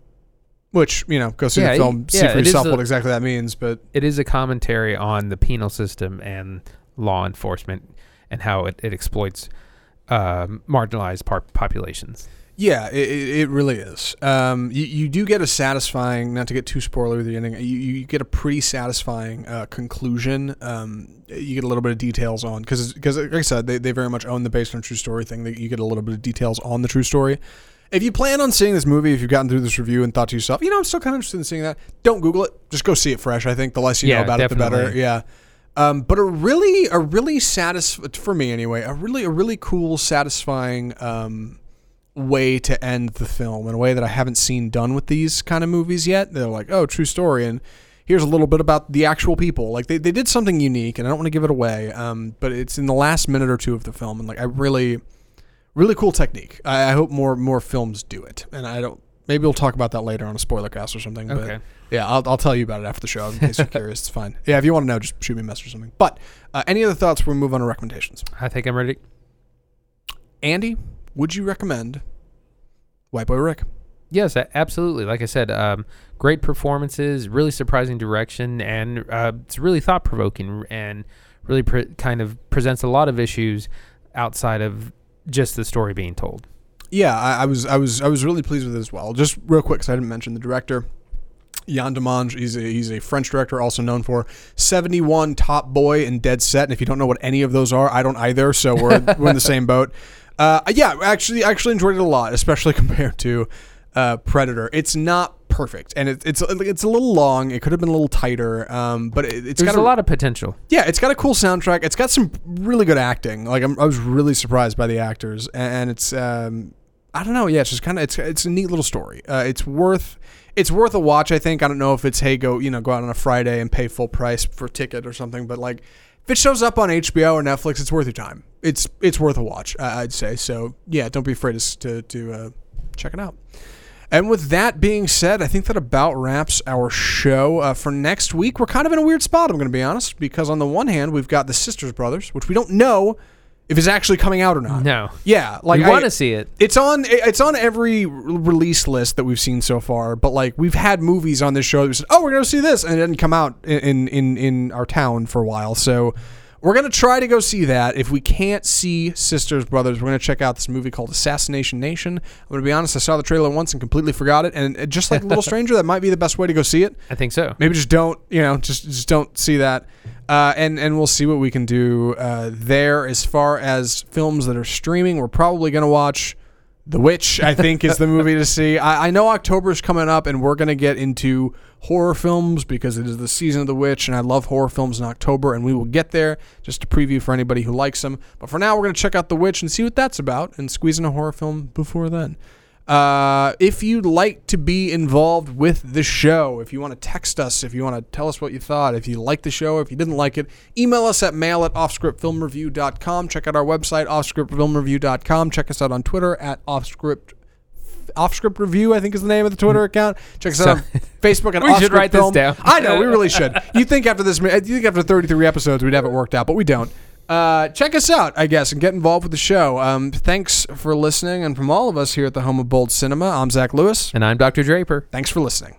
which you know, go see Yeah, the film, see yeah, for it is yourself a- what exactly that means. But it is a commentary on the penal system and law enforcement and how it, it exploits uh, marginalized par- populations. Yeah, it, it really is. Um, you, you do get a satisfying, not to get too spoiler with the ending, you, you get a pretty satisfying uh, conclusion. Um, you get a little bit of details on, because, like I said, they, they very much own the based on true story thing. That you get a little bit of details on the true story. If you plan on seeing this movie, if you've gotten through this review and thought to yourself, you know, I'm still kind of interested in seeing that, don't Google it. Just go see it fresh. I think the less you know Yeah, about it, the better. Yeah. Um, but a really, a really satis for me anyway, a really, a really cool, satisfying um, way to end the film in a way that I haven't seen done with these kind of movies yet. They're like, oh, true story, and here's a little bit about the actual people. Like they, they did something unique, and I don't want to give it away, um, but it's in the last minute or two of the film, and like I really, really cool technique. I, I hope more more films do it, and I don't. Maybe we'll talk about that later on a spoiler cast or something. But Okay. yeah, I'll, I'll tell you about it after the show in case you're curious. It's fine. Yeah, if you want to know, just shoot me a message or something. But uh, any other thoughts? We'll move on to recommendations. I think I'm ready. Andy, would you recommend White Boy Rick? Yes, absolutely. Like I said, um, great performances, really surprising direction, and uh, it's really thought provoking and really pre- kind of presents a lot of issues outside of just the story being told. Yeah, I, I was I was I was really pleased with it as well. Just real quick, because I didn't mention the director. Yann Demange, he's a, he's a French director, also known for 71, Top Boy, and Dead Set. And if you don't know what any of those are, I don't either. So we're, we're in the same boat. Uh, yeah, actually, actually enjoyed it a lot, especially compared to uh, Predator. It's not perfect, and it, it's it's a little long. It could have been a little tighter, um, but it, it's There's got a lot of potential. yeah, it's got a cool soundtrack. It's got some really good acting. Like I'm, I was really surprised by the actors, and it's um, I don't know. Yeah, it's just kind of it's it's a neat little story. Uh, it's worth it's worth a watch. I think. I don't know if it's hey go you know go out on a Friday and pay full price for a ticket or something, but like if it shows up on HBO or Netflix, it's worth your time. It's it's worth a watch. I'd say so. Yeah, don't be afraid to to, to uh, check it out. And with that being said, I think that about wraps our show. Uh, for next week, we're kind of in a weird spot, I'm going to be honest, because on the one hand, we've got The Sisters Brothers, which we don't know if it's actually coming out or not. No. Yeah, like we I- want to see it. It's on it's on every release list that we've seen so far, but like we've had movies on this show that we said, "Oh, we're going to see this," and it didn't come out in in in our town for a while. So we're going to try to go see that. If we can't see Sisters Brothers, we're going to check out this movie called Assassination Nation. I'm going to be honest, I saw the trailer once and completely forgot it, and just like Little Stranger, that might be the best way to go see it I think so. maybe just don't you know just just don't see that uh, and and we'll see what we can do uh, there as far as films that are streaming we're probably going to watch the witch i think is the movie to see I, I know october's coming up and we're going to get into horror films because it is the season of the witch and i love horror films in october and we will get there just a preview for anybody who likes them but for now we're going to check out the witch and see what that's about and squeeze in a horror film before then uh, if you'd like to be involved with the show, if you want to text us, if you want to tell us what you thought, if you liked the show, if you didn't like it, email us at mail at offscriptfilmreview.com. Check out our website, offscriptfilmreview.com. Check us out on Twitter at offscript. Offscript Review, I think is the name of the Twitter account. Check us out on Facebook and We should Offscript write this Film. down. I know we really should. You think after this, you think after 33 episodes we'd have it worked out, but we don't. Uh, check us out, I guess, and get involved with the show. Um, thanks for listening, and from all of us here at the Home of Bold Cinema, I'm Zach Lewis. And I'm Dr. Draper. Thanks for listening.